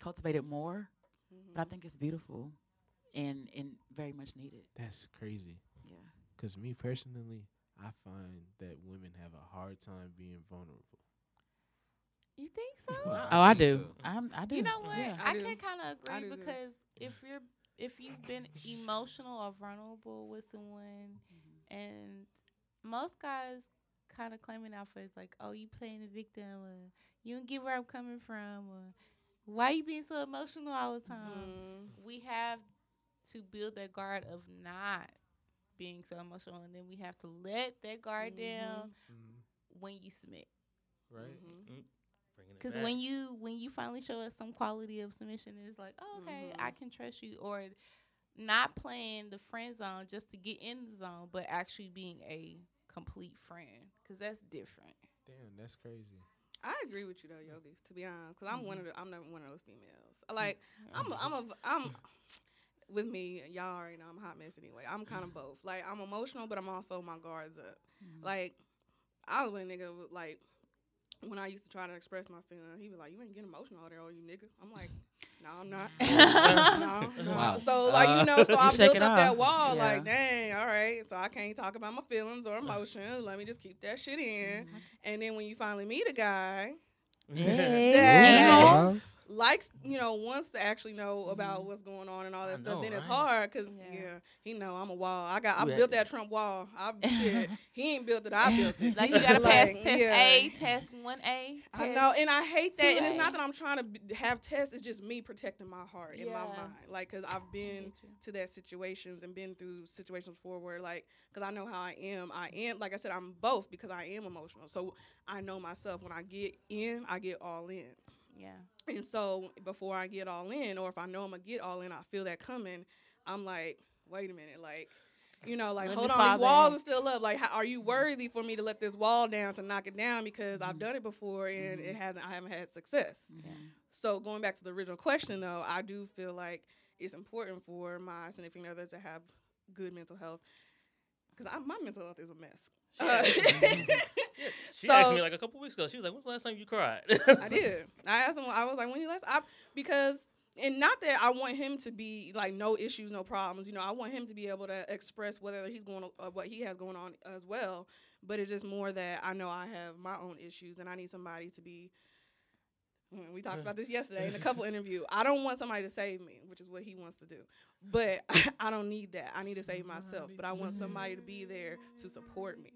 cultivate it more. But I think it's beautiful and and very much needed.
That's crazy.
Yeah.
Cause me personally, I find that women have a hard time being vulnerable.
You think so?
Oh, I
think
do.
so.
I'm, I do.
You know what?
Yeah.
I,
I
can kind of agree
do too.
because if you're if you've been emotional or vulnerable with someone,
Mm-hmm.
and most guys kind of claiming out for it's like, oh, you playing the victim, or you don't get where I'm coming from, or why you being so emotional all the time.
Mm-hmm.
We have to build that guard of not being so emotional, and then we have to let that guard down when you submit.
Right.
Bringing it
Because when you when you finally show us some quality of submission, it's like, oh, okay,
Mm-hmm.
I can trust you, or not playing the friend zone just to get in the zone, but actually being a complete friend, because that's different.
Damn, that's crazy.
I agree with you though, Yogi. To be honest, because I'm one of the, I'm not one of those females.
Mm-hmm.
Like I'm a, I'm a I'm with me. Y'all already know I'm a hot mess anyway. I'm kind of both. Like I'm emotional, but I'm also my guards up.
Mm-hmm.
Like I was with a nigga like when I used to try to express my feelings, he was like, "You ain't getting emotional out there, are you nigga?" I'm like, "No, I'm not." no, no.
Wow.
So like you know, so
You
I built
it
up that wall.
Yeah.
Like, dang, all right. So I can't talk about my feelings or emotions. Let me just keep that shit in.
Mm-hmm.
And then when you finally meet a guy
Hey.
that likes, you know, wants to actually know about what's going on and all that
I
stuff,
know,
then it's
right?
hard because
Yeah.
yeah. he know I'm a wall. I got I
Who that-
built that Trump wall. I shit. he ain't built it. I built it.
Like you gotta pass
Like,
test
yeah.
A, test one A.
I know, and I hate that. And it's not that I'm trying to b- have tests. It's just me protecting my heart and my mind. Like, cause I've been to that situations and been through situations before where, like, cause I know how I am. I am, like I said, I'm both because I am emotional. So I know myself. When I get in, I get all in.
Yeah.
And so before I get all in, or if I know I'm gonna get all in, I feel that coming. I'm like, wait a minute, like, you know, like
Let
hold on,
fall
these walls are still up. Like, how, are you worthy for me to let this wall down to knock it down? Because I've done it before and it hasn't. I haven't had success. So going back to the original question, though, I do feel like it's important for my significant other to have good mental health. Because my mental health is a mess. Uh,
She asked me like a couple weeks ago. She was like, "When's the last time you cried?"
I did. I asked him. I was like, "When you last?" I because and not that I want him to be like no issues, no problems. You know, I want him to be able to express whether he's going uh, what he has going on as well. But it's just more that I know I have my own issues, and I need somebody to be. mm, We talked about this yesterday in a couple interview. I don't want somebody to save me, which is what he wants to do. But I don't need that. I need to save myself. But I want somebody to be there to support me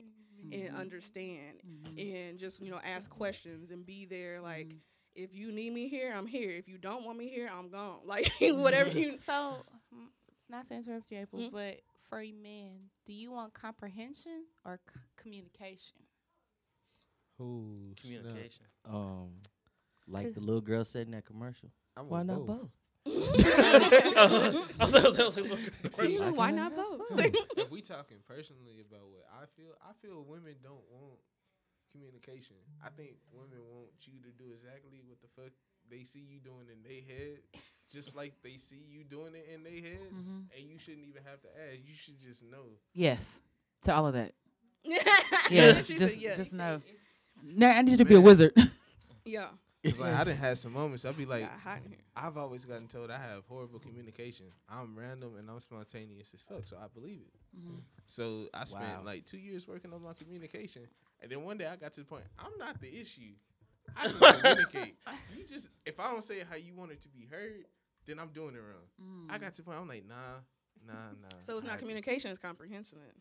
and understand and just you know ask questions and be there like if you need me here i'm here if you don't want me here i'm gone like whatever you
So, mm, not to interrupt you, April,
Mhm.
but for a man, do you want comprehension or c- communication?
Ooh, snap.
Communication.
Um, like the little girl said in that commercial.
I want
Why not
both.
Both?
I was, I was, I was like, what-
See,
I
why not
have
both
if we talking personally about what I feel, I feel women don't want communication. I think women want you to do exactly what the fuck they see you doing in their head, just like they see you doing it in their head,
Mhm.
and you shouldn't even have to ask. You should just know.
Yes. To all of that.
yes
Yes. just
said yes.
just know. No, I need you to be a wizard.
yeah
It's like I didn't have some moments. I'd be like,
Got hot in here.
I've always gotten told I have horrible communication. I'm random and I'm spontaneous as fuck, so I believe it.
Mm-hmm.
So I spent
Wow.
like two years working on my communication, and then one day I got to the point I'm not the issue. I can communicate. You just if I don't say how you want it to be heard, then I'm doing it wrong. I got to the point I'm like, nah, nah, nah.
so it's not
can-
communication it's comprehension then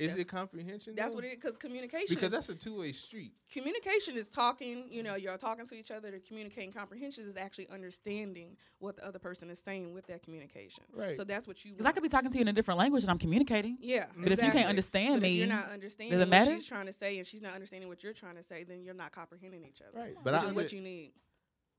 Is it comprehension?
That's
though?
what it is. Because communication.
Because
is,
that's a two way street.
communication is talking. You know, you're talking to each other to communicate. Comprehension is actually understanding what the other person is saying with that communication.
Right.
So that's what you.
Because I could be talking to you in a different language and I'm communicating.
Yeah,
But if you can't understand
But
me,
if you're not understanding
does it
what
matter?
she's trying to say, and she's not understanding what you're trying to say, then you're not comprehending each other.
Right. But
which
I
is what you need.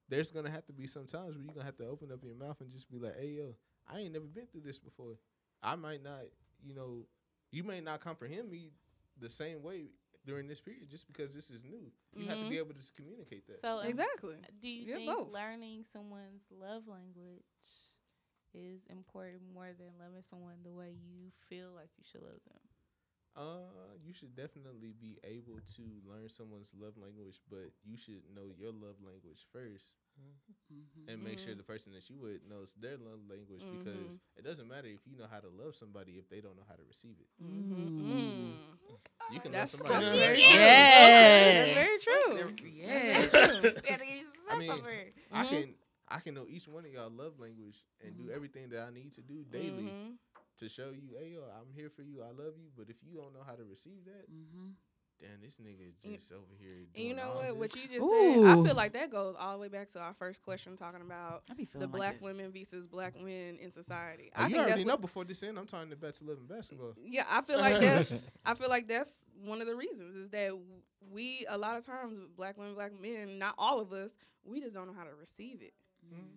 There's gonna have to be some times where you're gonna have to open up your mouth and just be like, "Hey, yo, I ain't never been through this before. I might not, you know, you may not comprehend me the same way during this period just because this is new. You have to be
Mhm.
able to communicate that.
So um,
Exactly.
Do you
Yeah,
think
both.
learning someone's love language is important more than loving someone the way you feel like you should love them?
Uh, you should definitely be able to learn someone's love language, but you should know your love language 1st and make sure
Mhm.
the person that you with knows their love language because it doesn't matter if you know how to love somebody if they don't know how to receive it.
Mm-hmm.
You can
That's,
love
that's
somebody.
very
else.
true.
Yes.
That's very true.
Yes.
That's very true.
I mean, I
Mhm.
can I can know each one of y'all love language and do everything that I need to do daily. To show you, hey yo, I'm here for you, I love you. But if you don't know how to receive that,
Mm-hmm.
then this nigga
And-
just over here.
And you know
all
what?
this.
What you just said, I feel like that goes all the way back to our first question, talking about the
feeling
black
like that.
women versus black men in society.
Oh,
I
you
think
already
that's
know
what,
before this end, I'm talking about to live in basketball.
yeah. I feel like that's I feel like that's one of the reasons is that we a lot of times black women, black men, not all of us, we just don't know how to receive it.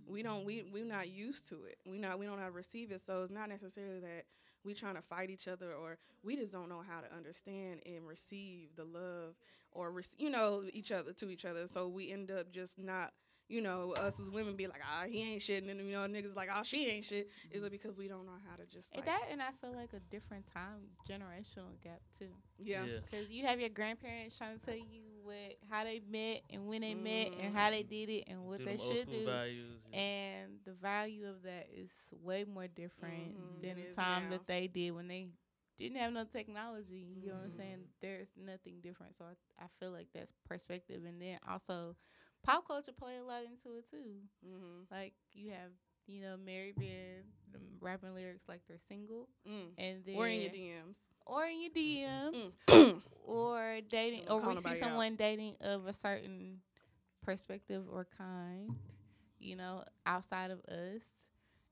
We don't we we're not used to it. We not we don't know how to receive it. So it's not necessarily that we trying to fight each other or we just don't know how to understand and receive the love or rec- you know each other to each other. So we end up just not you know us as women be like ah he ain't shit and then you know niggas like oh she ain't shit. Is it because we don't know how to just
And
like,
that and I feel like a different time generational gap too.
yeah.
Yeah.
Because you have your grandparents trying to tell you what how they met and when they met
Mhm.
and how they did it and what
Do
they should do.
values. yeah.
And the value of that is way more different
Mhm,
than
it
the time
now.
that they did when they didn't have no technology. You know what I'm saying? There's nothing different. So I, I feel like that's perspective. And then also, pop culture play a lot into it too.
Mm-hmm.
Like you have, you know, Mary being rapping lyrics like they're single,
Mm.
and then
Or in your DMs.
or in your DMs,
Mm.
or dating, or
call
we see
nobody out.
someone dating of a certain perspective or kind, you know, outside of us,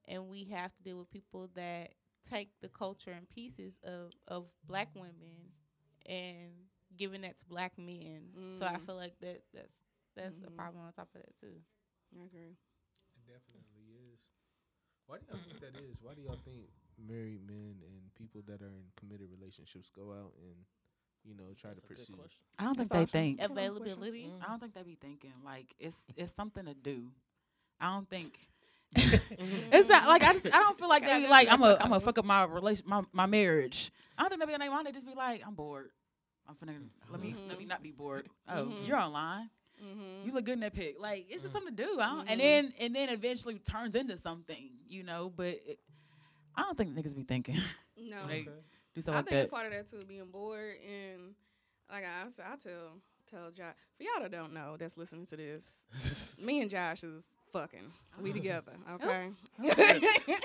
and we have to deal with people that take the culture and pieces of of black women and giving that to black men. So I
Mm.
feel like that that's that's a
Mhm.
problem on top of that too.
I agree.
Definitely is. Why do y'all think that is? Why do y'all think married men and people that are in committed relationships go out and, you know, try
That's
to pursue?
I don't think
That's
they think.
Availability.
Mm.
I don't think they be thinking like it's it's something to do. I don't think
Mm-hmm.
it's not like I just I don't feel like
Gotta
they be like I'm
for
a I'm a fuck up my relation my, my marriage. I don't think they be on their mind. They just be like I'm bored. I'm finna let me let me
Mhm.
not be bored. Oh,
Mhm.
you're online.
Mm-hmm.
You look good in that pic. Like it's just something to do. I don't,
Mhm.
And then and then eventually turns into something, you know. But it, I don't think niggas be thinking
No.
like
Okay.
do stuff
I
like
think
that.
it's part of that too, being bored and like I, I tell tell Josh for y'all that don't know that's listening to this, me and Josh is fucking. We together, okay?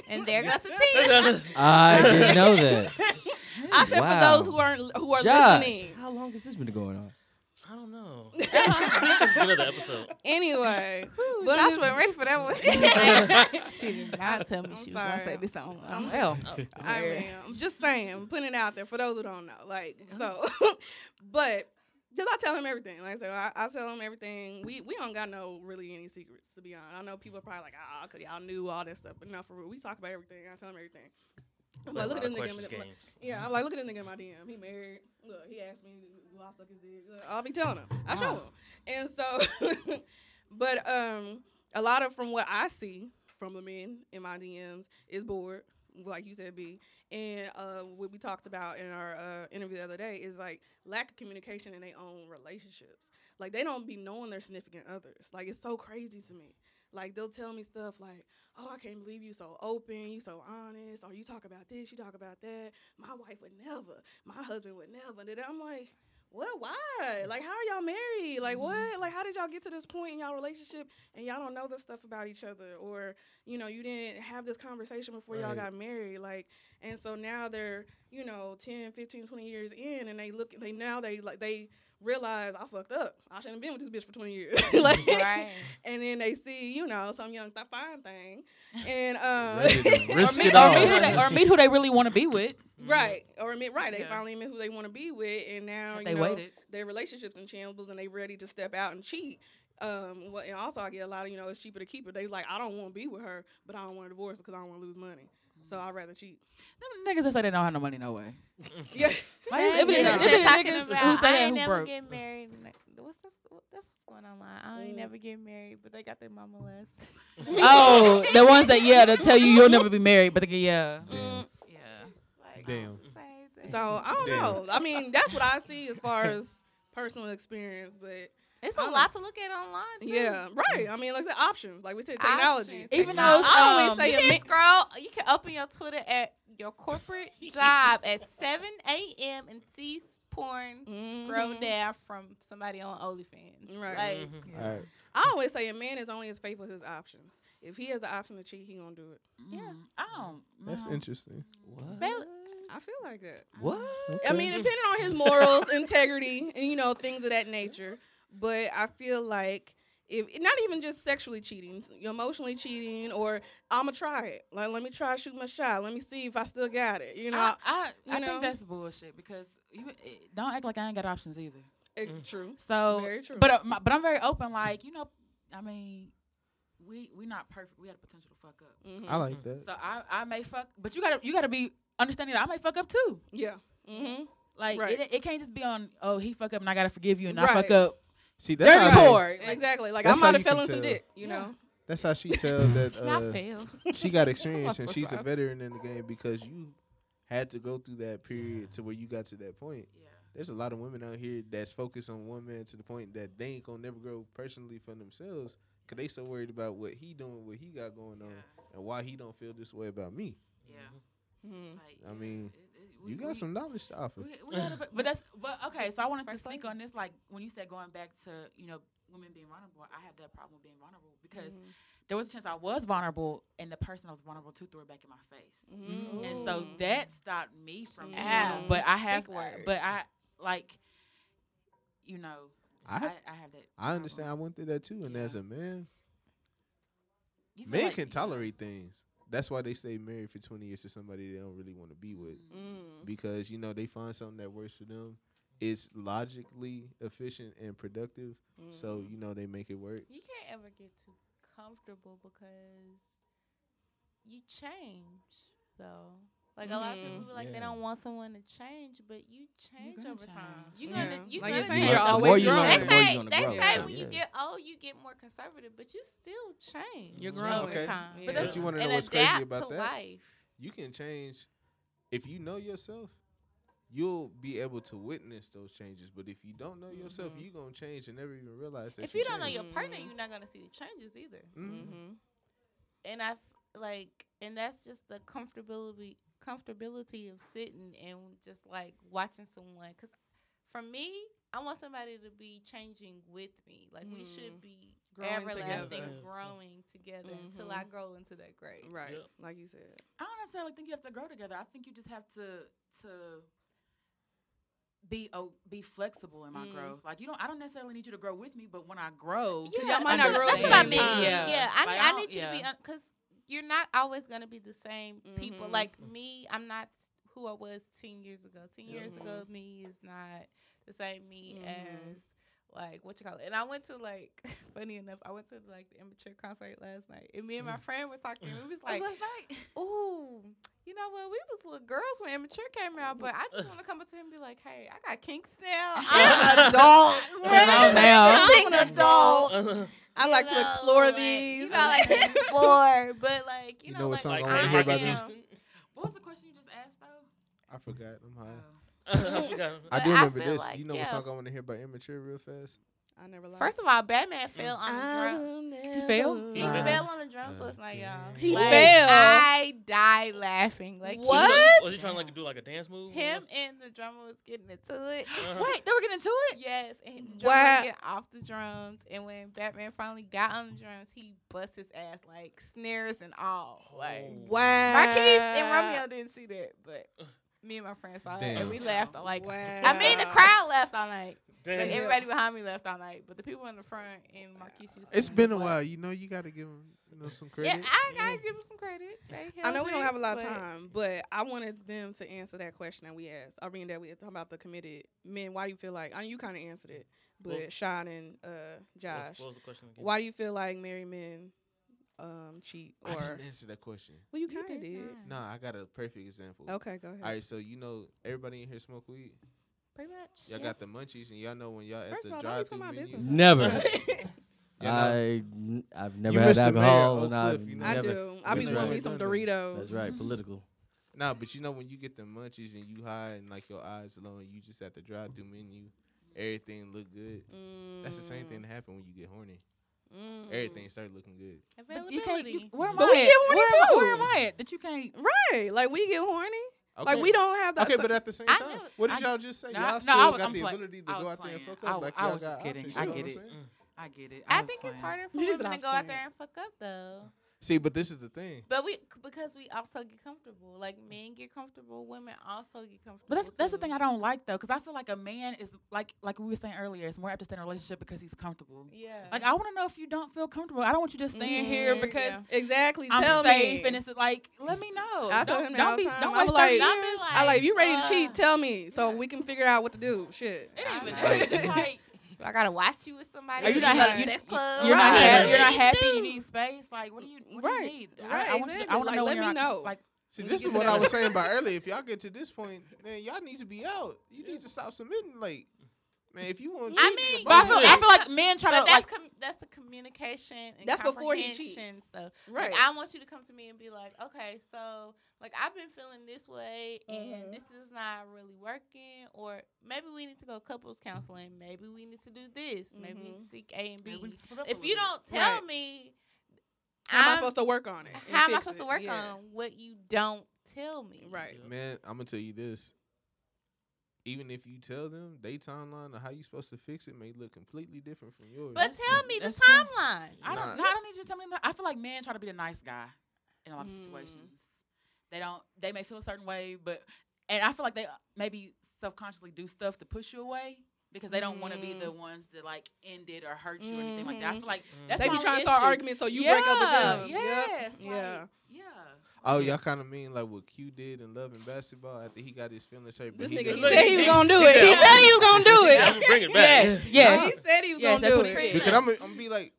And there goes the team.
I didn't know that.
I said
Wow.
for those who aren't who are
Josh,
listening.
how long has this been going on?
I don't know. this good of the episode.
Anyway,
But
Josh wasn't ready for that one.
she did not tell me
I'm
she was gonna say this on.
I'm-
Um,
Well,
I mean, I'm just saying, I'm putting it out there for those who don't know. Like, so, but because I tell him everything. Like I said, I, I tell him everything. We we don't got no really any secrets to be honest. I know people are probably like, ah, cause y'all knew all that stuff, but no, for real, we talk about everything. I tell him everything. I'm like, look at this nigga. in my-
games.
Yeah, I'm like, look at this nigga in my DM. He married. Look, he asked me, will I suck his dick? Look, I'll be telling him. I show him. And so, but um, a lot of from what I see from the men in my DMs is bored, like you said, B. And uh, what we talked about in our uh, interview the other day is like lack of communication in their own relationships. Like they don't be knowing their significant others. Like it's so crazy to me. Like they'll tell me stuff like, "Oh, I can't believe you so open, you so honest, or you talk about this, you talk about that. My wife would never, my husband would never." And I'm like, what? Why? Like, how are y'all married? Like, mm-hmm. what? Like, how did y'all get to this point in y'all relationship and y'all don't know this stuff about each other? Or, you know, you didn't have this conversation before y'all got married. Like, and so now they're, you know, 10, 15, 20 years in and they look, they now they, like, they realize I fucked up. I shouldn't have been with this bitch for 20 years. like,
Right.
and then they see, you know, some young, th- fine thing. And, um,
Ready to risk
meet,
it
or, meet who they, or meet who they really want to be with.
Right. Or admit right. They
Yeah.
finally admit who they want to be with and now
If
you
they
know
waited.
their relationships in shambles and they ready to step out and cheat. Um well, and also I get a lot of, you know, it's cheaper to keep her. They like, I don't want to be with her, but I don't want to divorce her because I don't want to lose money. So I'd rather cheat.
Them niggas that say they don't have no money, no way.
Yeah.
Like,
Same
it be the-
niggas
it be
that talking
niggas
about,
who say
I
that
ain't
who
never
broke.
get married. and like, What's this? what- That's what's going online. I ain't
Mm.
never get married, but they got their mama last.
oh, the ones that yeah, that tell you you'll never be married, but they get yeah,
Mm,
yeah.
Like,
Damn.
so I don't
Damn.
know. I mean, that's what I see as far as personal experience, but
it's a
don't
lot to look at online. Too.
yeah, right. I mean, like I said, options. Like we said, technology.
Options,
Even though
technology.
it's,
I always
um,
say
you can
man-
scroll. You can open your Twitter at your corporate job at 7 a.m. and see porn. Scroll
Mhm.
down from somebody on OnlyFans.
Right.
Like,
Mhm.
All right.
I always say a man is only as faithful as his options. If he has the option to cheat, he gonna do it.
Yeah.
Mm, I don't.
That's
no.
interesting.
What?
Fail-
I feel like that.
What?
I mean, depending on his morals, integrity, and you know things of that nature. But I feel like if not even just sexually cheating, s- emotionally cheating, or I'ma try it. Like let me try shoot my shot. Let me see if I still got it. You know,
I, I,
you
I
know?
think that's bullshit because you it, don't act like I ain't got options either.
It-
Mm.
true.
So,
Very true.
but uh, my, but I'm very open. Like you know, I mean, we we not perfect. We had the potential to fuck up.
Mhm.
I like that.
So I I may fuck, but you gotta you gotta be understanding that I may fuck up too.
Yeah. Mm-hmm.
Like
Right.
it, it can't just be on oh he fuck up and I gotta forgive you and I fuck up.
See, that's
Dirty
how,
poor. Like,
Exactly. Like I
how
might have
you
fell
can
in some dick. You
Yeah.
know.
that's how she tells that
I
uh,
fail.
she got experience and she's a veteran in the game because you had to go through that period to where you got to that point.
Yeah.
There's a lot of women out here that's focused on one man to the point that they ain't gonna never grow personally for themselves because they so worried about what he doing, what he got going on, and why he don't feel this way about me.
Yeah.
Mhm.
Like,
I mean,
it- it- we-
You got
we-
some knowledge to offer.
We, we gotta, but- but that's but okay. So I wanted to speak on this, like when you said going back to you know women being vulnerable. I have that problem with being vulnerable because
Mhm.
there was a chance I was vulnerable, and the person I was vulnerable to threw it back in my face,
Mhm.
and so that stopped me from. You know, but I have,
Speak word.
but I like, you know,
I
I, I have that.
I understand. I went through that too, and as a man, men
like-
can tolerate things. That's why they stay married for 20 years to somebody they don't really want to be with.
Mm.
because you know they find something that works for them. It's logically efficient and productive, so
Mhm.
you know they make it work.
You can't ever get too comfortable because you change, though. Like a lot of people
Mhm.
be like they don't want someone to change, but you change
gonna
over time. You're
Yeah.
gonna, you
Like
gonna
you're saying,
change.
you're always
more you
growing.
learn,
They say
you're
they
grow.
say
Yeah.
when you get old, you get more conservative, but you still change.
You're
over
growing.
Okay.
time.
But
But you want to know what's crazy about that?
life.
You can change if you know yourself. You'll be able to witness those changes, but if you don't know yourself,
Mhm.
you're gonna change and never even realize that.
If you don't know your partner,
Mhm.
you're not gonna see the changes either.
Mhm.
Mm-hmm.
and I f- like, and that's just the comfortability comfortability of sitting and just like watching someone. Cause for me, I want somebody to be changing with me. Like we should
Mm.
be
Growing
everlasting,
together.
growing together until I
Mhm.
grow into that grade.
Right.
Yep.
Like you said.
I don't necessarily think you have to grow together. I think you just have to to be oh, be flexible in my
Mm.
growth. Like you don't, I don't necessarily need you to grow with me, but when I grow,
y'all might not grow
That's what I mean.
same
Yeah. I,
Like,
need,
I
I need you to be
yeah.
because you're not always gonna be the same people.
Mhm.
Like me, I'm not who I was ten years ago. Ten years ago, me is not the same me
Mhm.
as like what you call it. And I went to like funny enough, I went to like the immature concert last night, and me and my mm. friend were talking. We was oh, like,
last night.
"Ooh, you know what? We was little girls when immature came out, but I just want to come up to him and be like, hey, I got kinks now. I'm an adult.
I'm now.
I'm an adult."
I
you
like to explore
like,
these.
You know, I like to explore, but like you,
You
know,
know what
like,
song
like
I wanna
I
hear about
am-
this?
What was the question you just asked though?
I forgot. I'm high.
I forgot.
I do remember
feel
this.
like,
you know what
yeah.
song I want to hear by Immature real fast?
I never lied.
First of all, Batman fell on the drum.
He fell?
He
Nah.
fell on the drums last night, y'all.
He
Like,
fell?
I they died laughing. Like
What? he,
he-
was he trying to like do like a dance move?
him and the drummer was getting into it.
Uh-huh.
Wait, they were getting into it?
Yes, and the drummer
Wow.
was getting off the drums, and when Batman finally got on the drums, he bust his ass like snares and all. Like
Wow.
Marques and Romeo didn't see that, but me and my friends saw it, and we laughed all like.
Wow.
I mean, the crowd laughed all night.
Damn.
Like everybody behind me left all night, but the people in the front and Marques. used to
It's been
was
a
like-
while. You know, you got to give them you know some
Yeah,
credit.
I gotta give them some credit. They
I know we don't have a lot of time, but I wanted them to answer that question that we asked. I mean, that we talking about the committed men. Why do you feel like? I mean, you kind of answered it, but
Well-
Sean and uh,
What-
Josh,
What was the question again?
why do you feel like married men um, cheat?
I
Or
didn't answer that question.
well, you
You
kind of
did
did.
not.
Nah, I got a perfect example.
Okay, go ahead.
All right, so you know everybody in here smoke weed.
Pretty much.
Y'all
yeah.
got the munchies, and y'all know when y'all at the
of all, don't
drive-through
be putting my
menu.
Never.
Y'all know-
I n- I've never
You
had
missed the
alcohol, and I've
Cliff, you know?
I
never.
do. I be
That's
wanting me
right.
some Doritos.
That's right, political.
Nah, but you know when you get the munchies and you high and like your eyes low and you just at the drive-through menu, everything look good. That's the same thing that happen when you get horny.
Mm.
Everything started looking good.
But you can't. You,
Availability.
where am
But
I
we
at?
get horny
where,
too.
where am I at? That you can't.
Right, like we get horny.
Okay.
Like we don't have that.
Okay, but at the same
I
time,
know-
what did
I-
y'all just say?
No,
y'all
no,
still
I was-
got
I'm
the
play-
ability to go
was
out there and fuck up.
w-
Like
I was just kidding.
options,
I get it.
I'm saying?
I get it.
I
was
think it's harder for
You just
women to go out there and fuck up though.
See, but this is the thing.
But we because we also get comfortable. Like men get comfortable, women also get comfortable.
But that's that's the thing I don't like though, because I feel like a man is like like we were saying earlier, is more apt to stay in a relationship because he's comfortable.
Yeah.
Like I want to know if you don't feel comfortable. I don't want you just staying here
Mhm.
because
Yeah.
exactly.
I'm
Tell
safe
me.
and it's like let me know.
I tell
don't,
him that
don't be
time.
don't
I'm like-
30
Don't
years.
like-
I like if you ready to
Uh,
cheat. Tell me so we can figure out what to do. Shit.
It ain't even
I-
that. It's just like
I gotta watch you with somebody.
Are you
We
not
go to
happy-
sex club.
you're not
Right.
happy. You're not happy. You need space. Like what do you what
Right.
do you need?
Right,
I, want you. To,
exactly.
I want to
Like,
know
let me
not
know.
like.
See, this is what I was saying about earlier. If y'all get to this point, man, y'all need to be out. You need to stop submitting. Like, man, if you want, to
I mean,
But I feel, I feel like men try
But
to
that's
like.
com- that's the communication and
That's before he cheat.
comprehension stuff.
Right.
Like I want you to come to me and be like, okay, so like I've been feeling this way and
Mhm.
this is not really working, or maybe we need to go couples counseling. Maybe we need to do this. Maybe we need to
Mhm.
seek A and B.
split up a
If you don't tell
Right.
me,
How am I
I'm-
supposed to work on it?
how am I
fix
supposed to work
Yeah.
on what you don't tell me?
Right.
man, I'm gonna tell you this. Even if you tell them, they timeline of how you supposed to fix it may look completely different from yours.
But tell me the
That's true.
timeline.
I don't. No, I don't need you to tell me. I feel like men try to be the nice guy in a lot of
Mm.
situations. They don't. They may feel a certain way, but and I feel like they maybe subconsciously do stuff to push you away because they don't want to be the ones that like end it or hurt you or anything like that. I feel like
Mm.
that's
They
my
be
only
trying to start
issue.
arguments so you break up with them.
Yes.
Yeah.
Like, yeah.
Oh, y'all kind of mean like what Q did in Love and Basketball after he got his feelings hurt. but
This
he
nigga, he said he was gonna do it. He
said-
said he was gonna do
I'm
it.
gonna bring it back.
Yes. Yes.
He said he was
Yes,
gonna do it.
Because I'm, gonna- I'm gonna be like,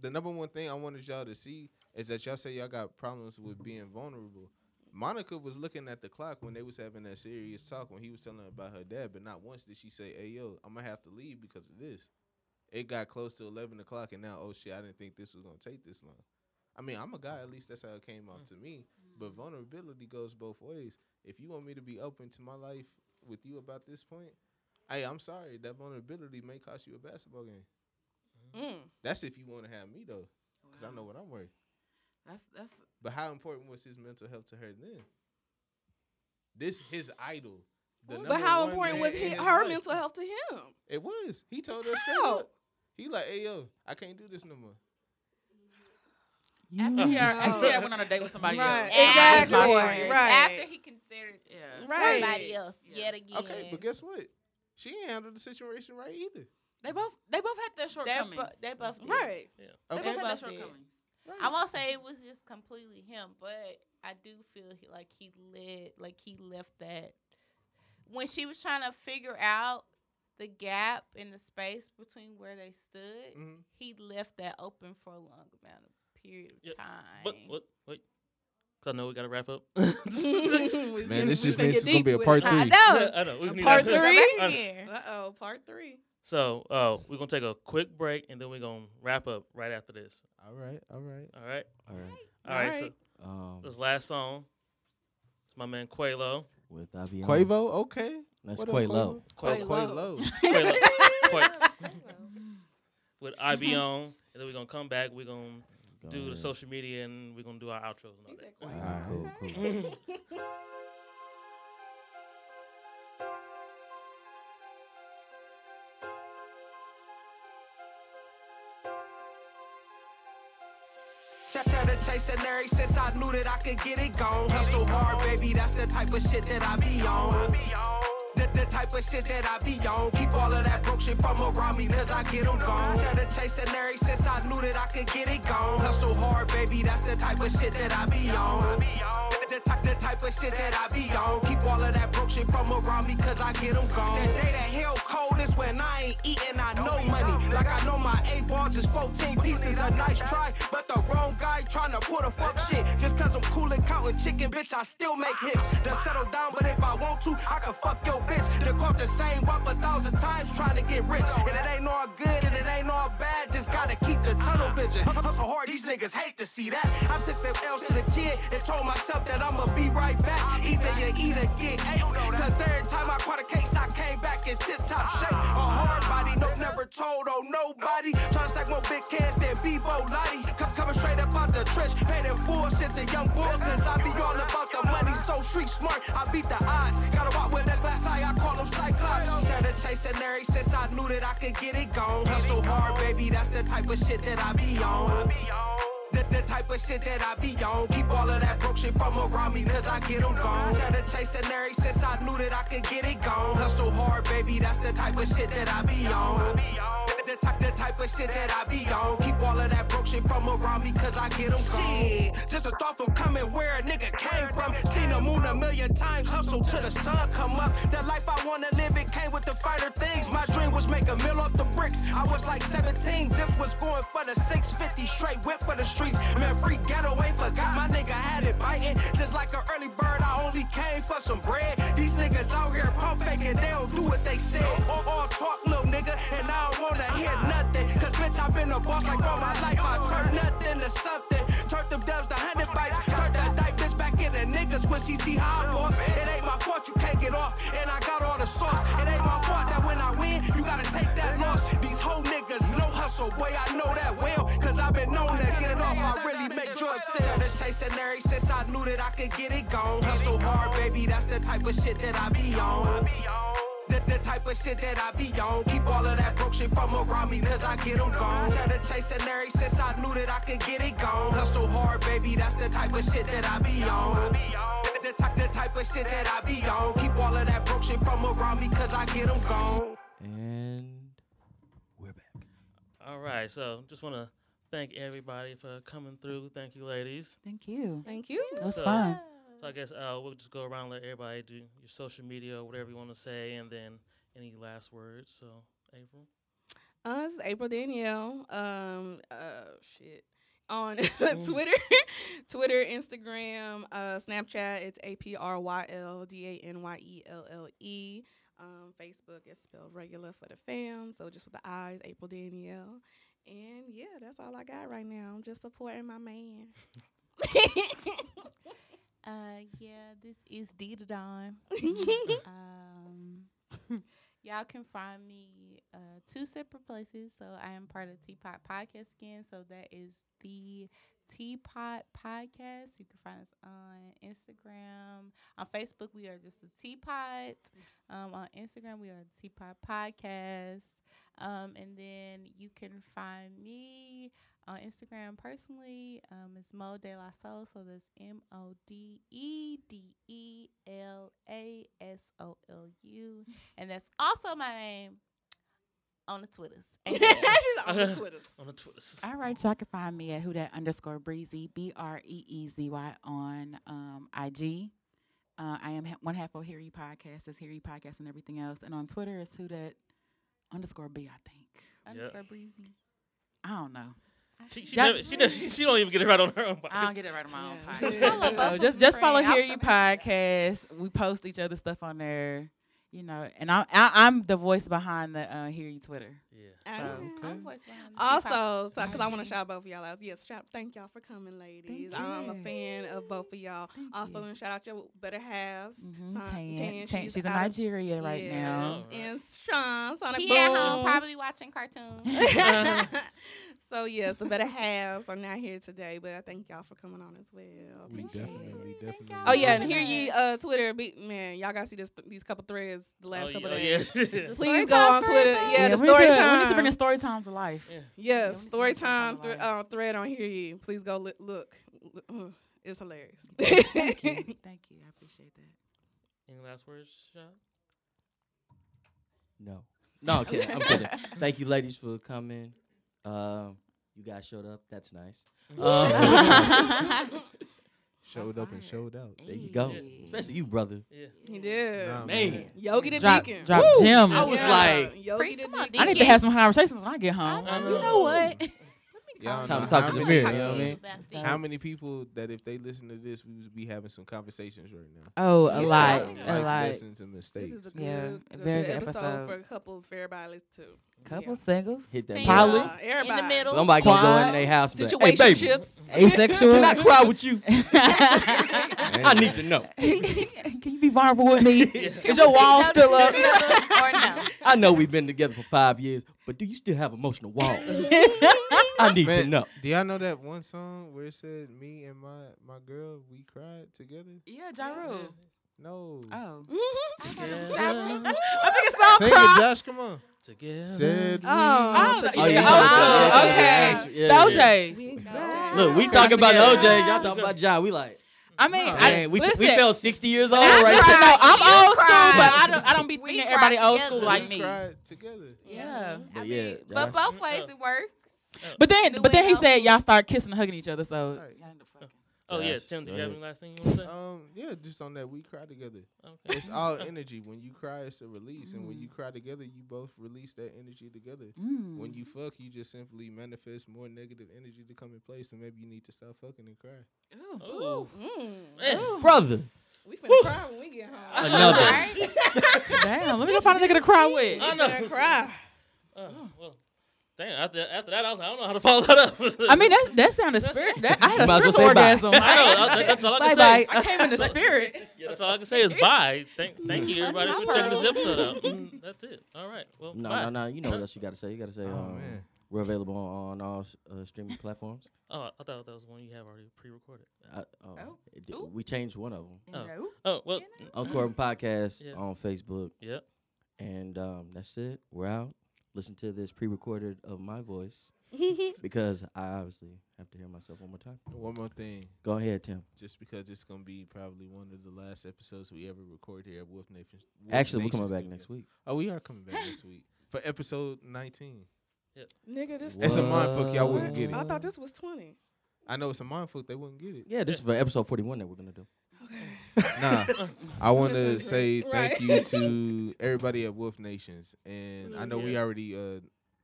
the number one thing I wanted y'all to see is that y'all say y'all got problems with being vulnerable. Monica was looking at the clock when they was having that serious talk when he was telling her about her dad, but not once did she say, "Hey yo, I'm gonna have to leave because of this." It got close to eleven o'clock, and now, oh shit, I didn't think this was gonna take this long. I mean, I'm a guy. At least that's how it came off mm. to me. Mm-hmm. But vulnerability goes both ways. If you want me to be open to my life with you about this point, hey, I'm sorry. That vulnerability may cost you a basketball game.
Mm. mm.
That's if you want to have me though, because I know what I'm worth.
That's that's
But how important was his mental health to her then? This his idol. the
But how important was his,
his
her
life.
mental health to him?
It was. He told her straight up. He like, hey yo, I can't do this no more.
After he, after he went on a date with somebody
Right.
else.
Exactly. Right.
After he considered
Yeah.
Right.
somebody else
Yeah.
yet again.
Okay, but guess what? She ain't handled the situation right either.
They both they both had their
they,
shortcomings.
bo- they both did.
Right.
they
Okay.
both
They
had their
both did.
shortcomings.
I won't say it was just completely him, but I do feel he, like he led, like he left that when she was trying to figure out the gap in the space between where they stood.
Mhm.
He left that open for a long amount of period of
Yeah,
time.
But what? Wait. Cause I know we gotta wrap up.
Man, this just means it's gonna be a part three.
I know.
I know. We
Part
that.
Three? Uh oh, part three.
So, uh, we're gonna take a quick break and then we're gonna wrap up right after this.
All right, all right.
All right.
All right.
All right.
Alright.
Um,
So this last song. It's my man Quavo.
with Avion.
Quavo, okay.
That's
What up,
Quavo.
Quavo?
Quavo.
Oh, Quavo.
Quavo. Quavo. With IB and then we're gonna come back. We're gonna
Go
do the social media, and we're gonna do our outros and all that.
All right, cool, cool.
Chasing Larry since I knew that I could get it gone. Hustle hard, baby, that's the type of shit that I be on. The, the type of shit that I be on. Keep all of that broke shit from around me, cause I get them gone. Cheddar chasing Larry since I knew that I could get it gone. Hustle hard, baby, that's the type of shit that I be on. The, the, type, the type of shit that I be on. Keep all of that broke shit from around me, cause I get them gone. The day that hell cold is when I ain't eating, I know money. Like I know my A bars is 14 pieces, a nice try. But the wrong guy tryna put a fuck shit. Just cause I'm cool and counting chicken, bitch, I still make hits. Done settle down, but if I want to, I can fuck your bitch. They caught the same walk a thousand times trying to get rich. And it ain't all good and it ain't all bad, just gotta the tunnel vision. Hustle hard, these niggas hate to see that. I took them L's to the chin and told myself that I'ma be right back. Either you eat or get ate. Cause every time I caught a case, I came back in tip top shape. A hard body, no, never told, oh, nobody. Tryna stack more big cans than Bevo. Come, coming straight up out the trench, paid in full since a young boy. Cause I be all about the money, so street smart. I beat the odds. Gotta walk with a glass eye, I call them Cyclops. Cheddar chasing Larry since I knew that I could get it gone. Hustle hard, baby, that's the type of shit that I be on. The, the type of shit that I be on. Keep all of that broke shit from around me, cause I get them gone. Cheddar chasing Larry since I knew that I could get it gone. Hustle hard, baby, that's the type of shit that I be on. The, the, type, the type of shit that I be on. Keep all of that broke shit from around me, cause I get them gone. Shit, just a thought from coming where a nigga came from. Seen the moon a million times, hustle till the sun come up. The life I wanna live, it came with the finer things. My dream was make a mill off the bricks. I was like 17, Dips was going for the 650 straight, went for the streets. Man, free ghetto ain't forgot. My nigga had it biting. Just like an early bird, I only came for some bread. These niggas out here pump faking, they don't do what they said. All, all talk, little nigga, and I don't wanna hear nothing. Cause bitch, I've been a boss like all my life. I turned nothing to something. Turned them dubs to hundred bites. Turned that dyke bitch back into niggas when she see how I boss. It ain't my fault you can't get off, and I got all the sauce. It ain't my fault that when I win, you gotta take that loss. These whole niggas no hustle, boy, I know that well. Cause I've been known to get it off, I really make drugs sell. The chasing Larry since I knew that I could get it gone. Hustle hard, baby, that's the type of shit that I be on. The, the type of shit that I be on. Keep all of that broke shit from around me, cause I get them gone. Cheddar chasing Larry since I knew that I could get it gone. Hustle hard, baby, that's the type of shit that I be on. The, type, the type of shit that I be on. Keep all of that broke shit from around me, cause I get them gone.
And we're back.
All right, so just want to thank everybody for coming through. Thank you, ladies.
Thank you.
Thank you.
It was
So-
fun.
So I guess uh, we'll just go around and let everybody do your social media or whatever you want to say, and then any last words. So April.
Uh, this is April Danielle. Um, uh, shit. On. Twitter, Twitter, Instagram, uh, Snapchat, it's A P R Y L D A N Y E L L E. Um, Facebook is spelled regular for the fam, so just with the eyes, April Danielle. And yeah, that's all I got right now. I'm just supporting my man.
Uh, yeah, this is D the Don. um, y'all can find me uh two separate places. So I am part of Teapot Podcast again. So that is the Teapot Podcast. You can find us on Instagram. On Facebook, we are just a Teapot. Um, on Instagram, we are the Teapot Podcast. Um, and then you can find me on Instagram personally. Um, it's Mo De La Soul, so that's M O D E D E L A S O L U, and that's also my name on the Twitters.
She's on the Twitters.
on the Twitters.
All right, y'all can find me at who that underscore breezy b r e e z y on um, IG. Uh, I am ha- one half of Hear You podcast. It's Hear You podcast and everything else. And on Twitter, it's who that underscore b. I think
Underscore breezy.
I don't know.
She, she, never, she, does, she, she don't even get it right on her own. podcast.
I don't get it right on my own
Yeah.
podcast.
Follow
so just just follow
friend.
Hear You podcast. We post each other stuff on there. You know, and I, I I'm the voice behind the uh, Hear You Twitter.
Yeah.
And
So-
I'm voice behind.
Also, because I want to
IG.
shout both of y'all out. Yes, shout, thank y'all for coming, ladies.
Thank
I'm a fan of both of y'all.
Thank
also,
you.
and shout out your better halves.
Mhm,
Tan-
Tan.
Tan,
Tan- she's in
out of-
Nigeria right now.
Yes, And Sean, Sonic
He
Boom.
at home probably watching cartoons.
So yes, the better halves are not here today, but I thank y'all for coming on as well.
We definitely, definitely.
Oh yeah, and here you uh Twitter, be, man, y'all gotta see this these couple threads the last
Oh,
couple
yeah,
days.
oh, yeah.
Please go on Twitter.
Thursday.
Yeah, the story
need to,
time.
We need to bring the story times to life.
Yeah.
Yes,
we
story
need
time
story
thr-
time
uh, thread on here. Ye. Please go li- look. Look, uh, It's hilarious.
Thank you. Thank you. I appreciate that.
Any last words, Sean?
No. No, I'm kidding. I'm kidding. Thank you, ladies, for coming. Um, you guys showed up. That's nice. Um,
Showed up and showed out.
there you go.
Hey.
Especially you, brother.
Yeah.
He did.
Nah,
Man.
Yogi the
Drop-
Deacon.
drop
Woo!
gems.
I was
Yeah.
like,
Yogi the Deacon.
I need to have some conversations when I get home.
I
You
know.
know what?
Y'all
Time to talk
how
to the
many-
mirror, you know what I mean?
How many people that if they listen to this, we would be having some conversations right now?
Oh, a
Yeah.
lot,
Some
a lot.
lessons and
This
mistakes.
is a good,
Yeah,
a
a very
good
good
episode,
episode.
for couples for everybody to listen to.
Couple
Yeah.
singles.
Hit that.
Single.
Poly.
Uh, everybody.
In the middle.
Somebody gonna go
Quad.
in their house. and be like, Hey, baby,
Situationships.
Asexual.
can I cry with you? I need to know.
Can you be vulnerable with me? Is your wall still up?
or no?
I know we've been together for five years, but do you still have emotional walls? I need to know.
do y'all know that one song where it said me and my my girl we cried together?
Yeah, Jaru.
No.
Oh.
Together,
I think it's all
Sing
cry.
it, Josh. Come on.
together.
Said oh, we.
Oh,
Oh,
Oh,
yeah. Oh,
talking-
okay.
yeah,
The
yeah.
O'Jays.
Look, we talking about the O'Jays. Y'all talking about John. We like,
I mean, I,
man, we,
listen,
we felt 60 years old
I
right
cried. No, I'm
You
old school, but I don't. I don't be thinking
cried
everybody old
together.
school like
we
me.
cried together.
Yeah.
But
I
yeah,
mean,
Josh.
but both ways it works.
But then,
New
but then he
out.
said y'all start kissing and hugging each other. So
Right.
y'all end up fucking.
Oh yeah,
Josh,
Tim. Do you have
ahead.
any last thing you want to say?
Um, yeah, just on that we cry together.
Okay.
It's all energy. When you cry, it's a release, and when
Mm.
you cry together, you both release that energy together.
Mm.
When you fuck, you just simply manifest more negative energy to come in place, and maybe you need to stop fucking and cry.
Oh,
Mm.
man.
brother,
We finna cry when we get home.
another.
Damn, let me go find a nigga to cry with.
I
We
know.
finna cry.
Oh, well, damn. After after that, I was like, I don't know how to follow that up.
I mean, that that sounded spirit. That, I had a
might well
spiritual
bye.
orgasm.
I know. I- That's all I can
bye.
say.
I came in the spirit.
That's all I can say is bye. Thank, thank you everybody for checking this episode out. Mm, That's it. All right. Well,
No,
bye.
no, no. You know what else you got to say. You got to say
Oh,
um,
man.
we're available on, on all uh, streaming platforms.
Oh, I thought that was one you have already pre-recorded.
I, oh,
Oh.
it we changed one of them.
Oh. Oh well.
Uncool Urban Podcast
Yeah.
on Facebook.
Yep.
And um, that's it. We're out. Listen to this pre-recorded of my voice because I obviously have to hear myself one more time.
One more thing,
Go ahead, Tim.
just because it's gonna be probably one of the last episodes we ever record here at Wolf Nation. Wolf
Actually, we're coming back next week.
Oh, we are coming back next week for episode 19.
Nigga, this
It's a
time-
mind fuck. Y'all wouldn't get it.
I thought this was 20.
I know it's a mind fuck. They wouldn't get it.
Yeah, this is for episode 41 that we're going to do.
Nah, I want to say thank you to everybody at Wolf Nations, and I know we already uh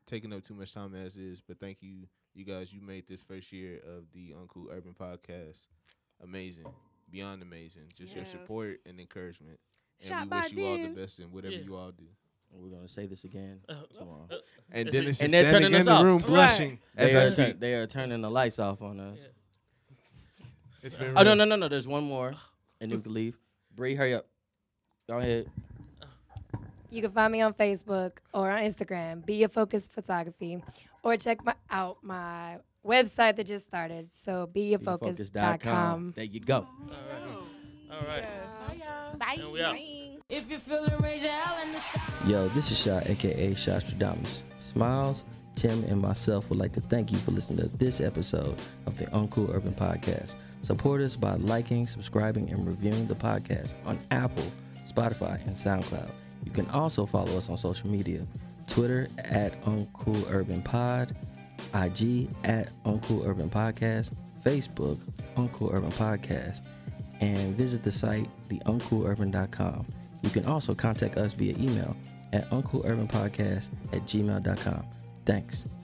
taking up too much time as is, but thank you, you guys. You made this first year of the Uncool Urban Podcast amazing, beyond amazing. Just your
Yes.
support and encouragement, and
Shot
we
by
wish you all the
Den.
best in whatever
Yeah.
you all do.
We're going to say this again
Uh,
tomorrow.
uh,
And Dennis
it-
is
And they're
standing
turning
in
us
the
off.
room
Right.
blushing as
They
I
are,
speak.
turn- they are turning the lights off on us.
Yeah.
It's been
Oh, no, no, no, no. There's one more. And then we can leave. Bree, hurry up. Go ahead.
You can find me on Facebook or on Instagram, Be Your Focus Photography, or check my, out my website that just started. So beyourfocus.com.
There you go.
All right. All right.
Bye.
And we out.
If you feel it, raise your hell in the sky.
Yo, this is Shot, aka Shostradamus. Smiles, Tim, and myself would like to thank you for listening to this episode of the Uncool Urban Podcast. Support us by liking, subscribing, and reviewing the podcast on Apple, Spotify, and SoundCloud. You can also follow us on social media Twitter at Uncool Urban Pod, IG at Uncool Urban Podcast, Facebook, Uncool Urban Podcast, and visit the site, theuncoolurban.com. You can also contact us via email at uncoolurbanpodcast at gmail.com. Thanks.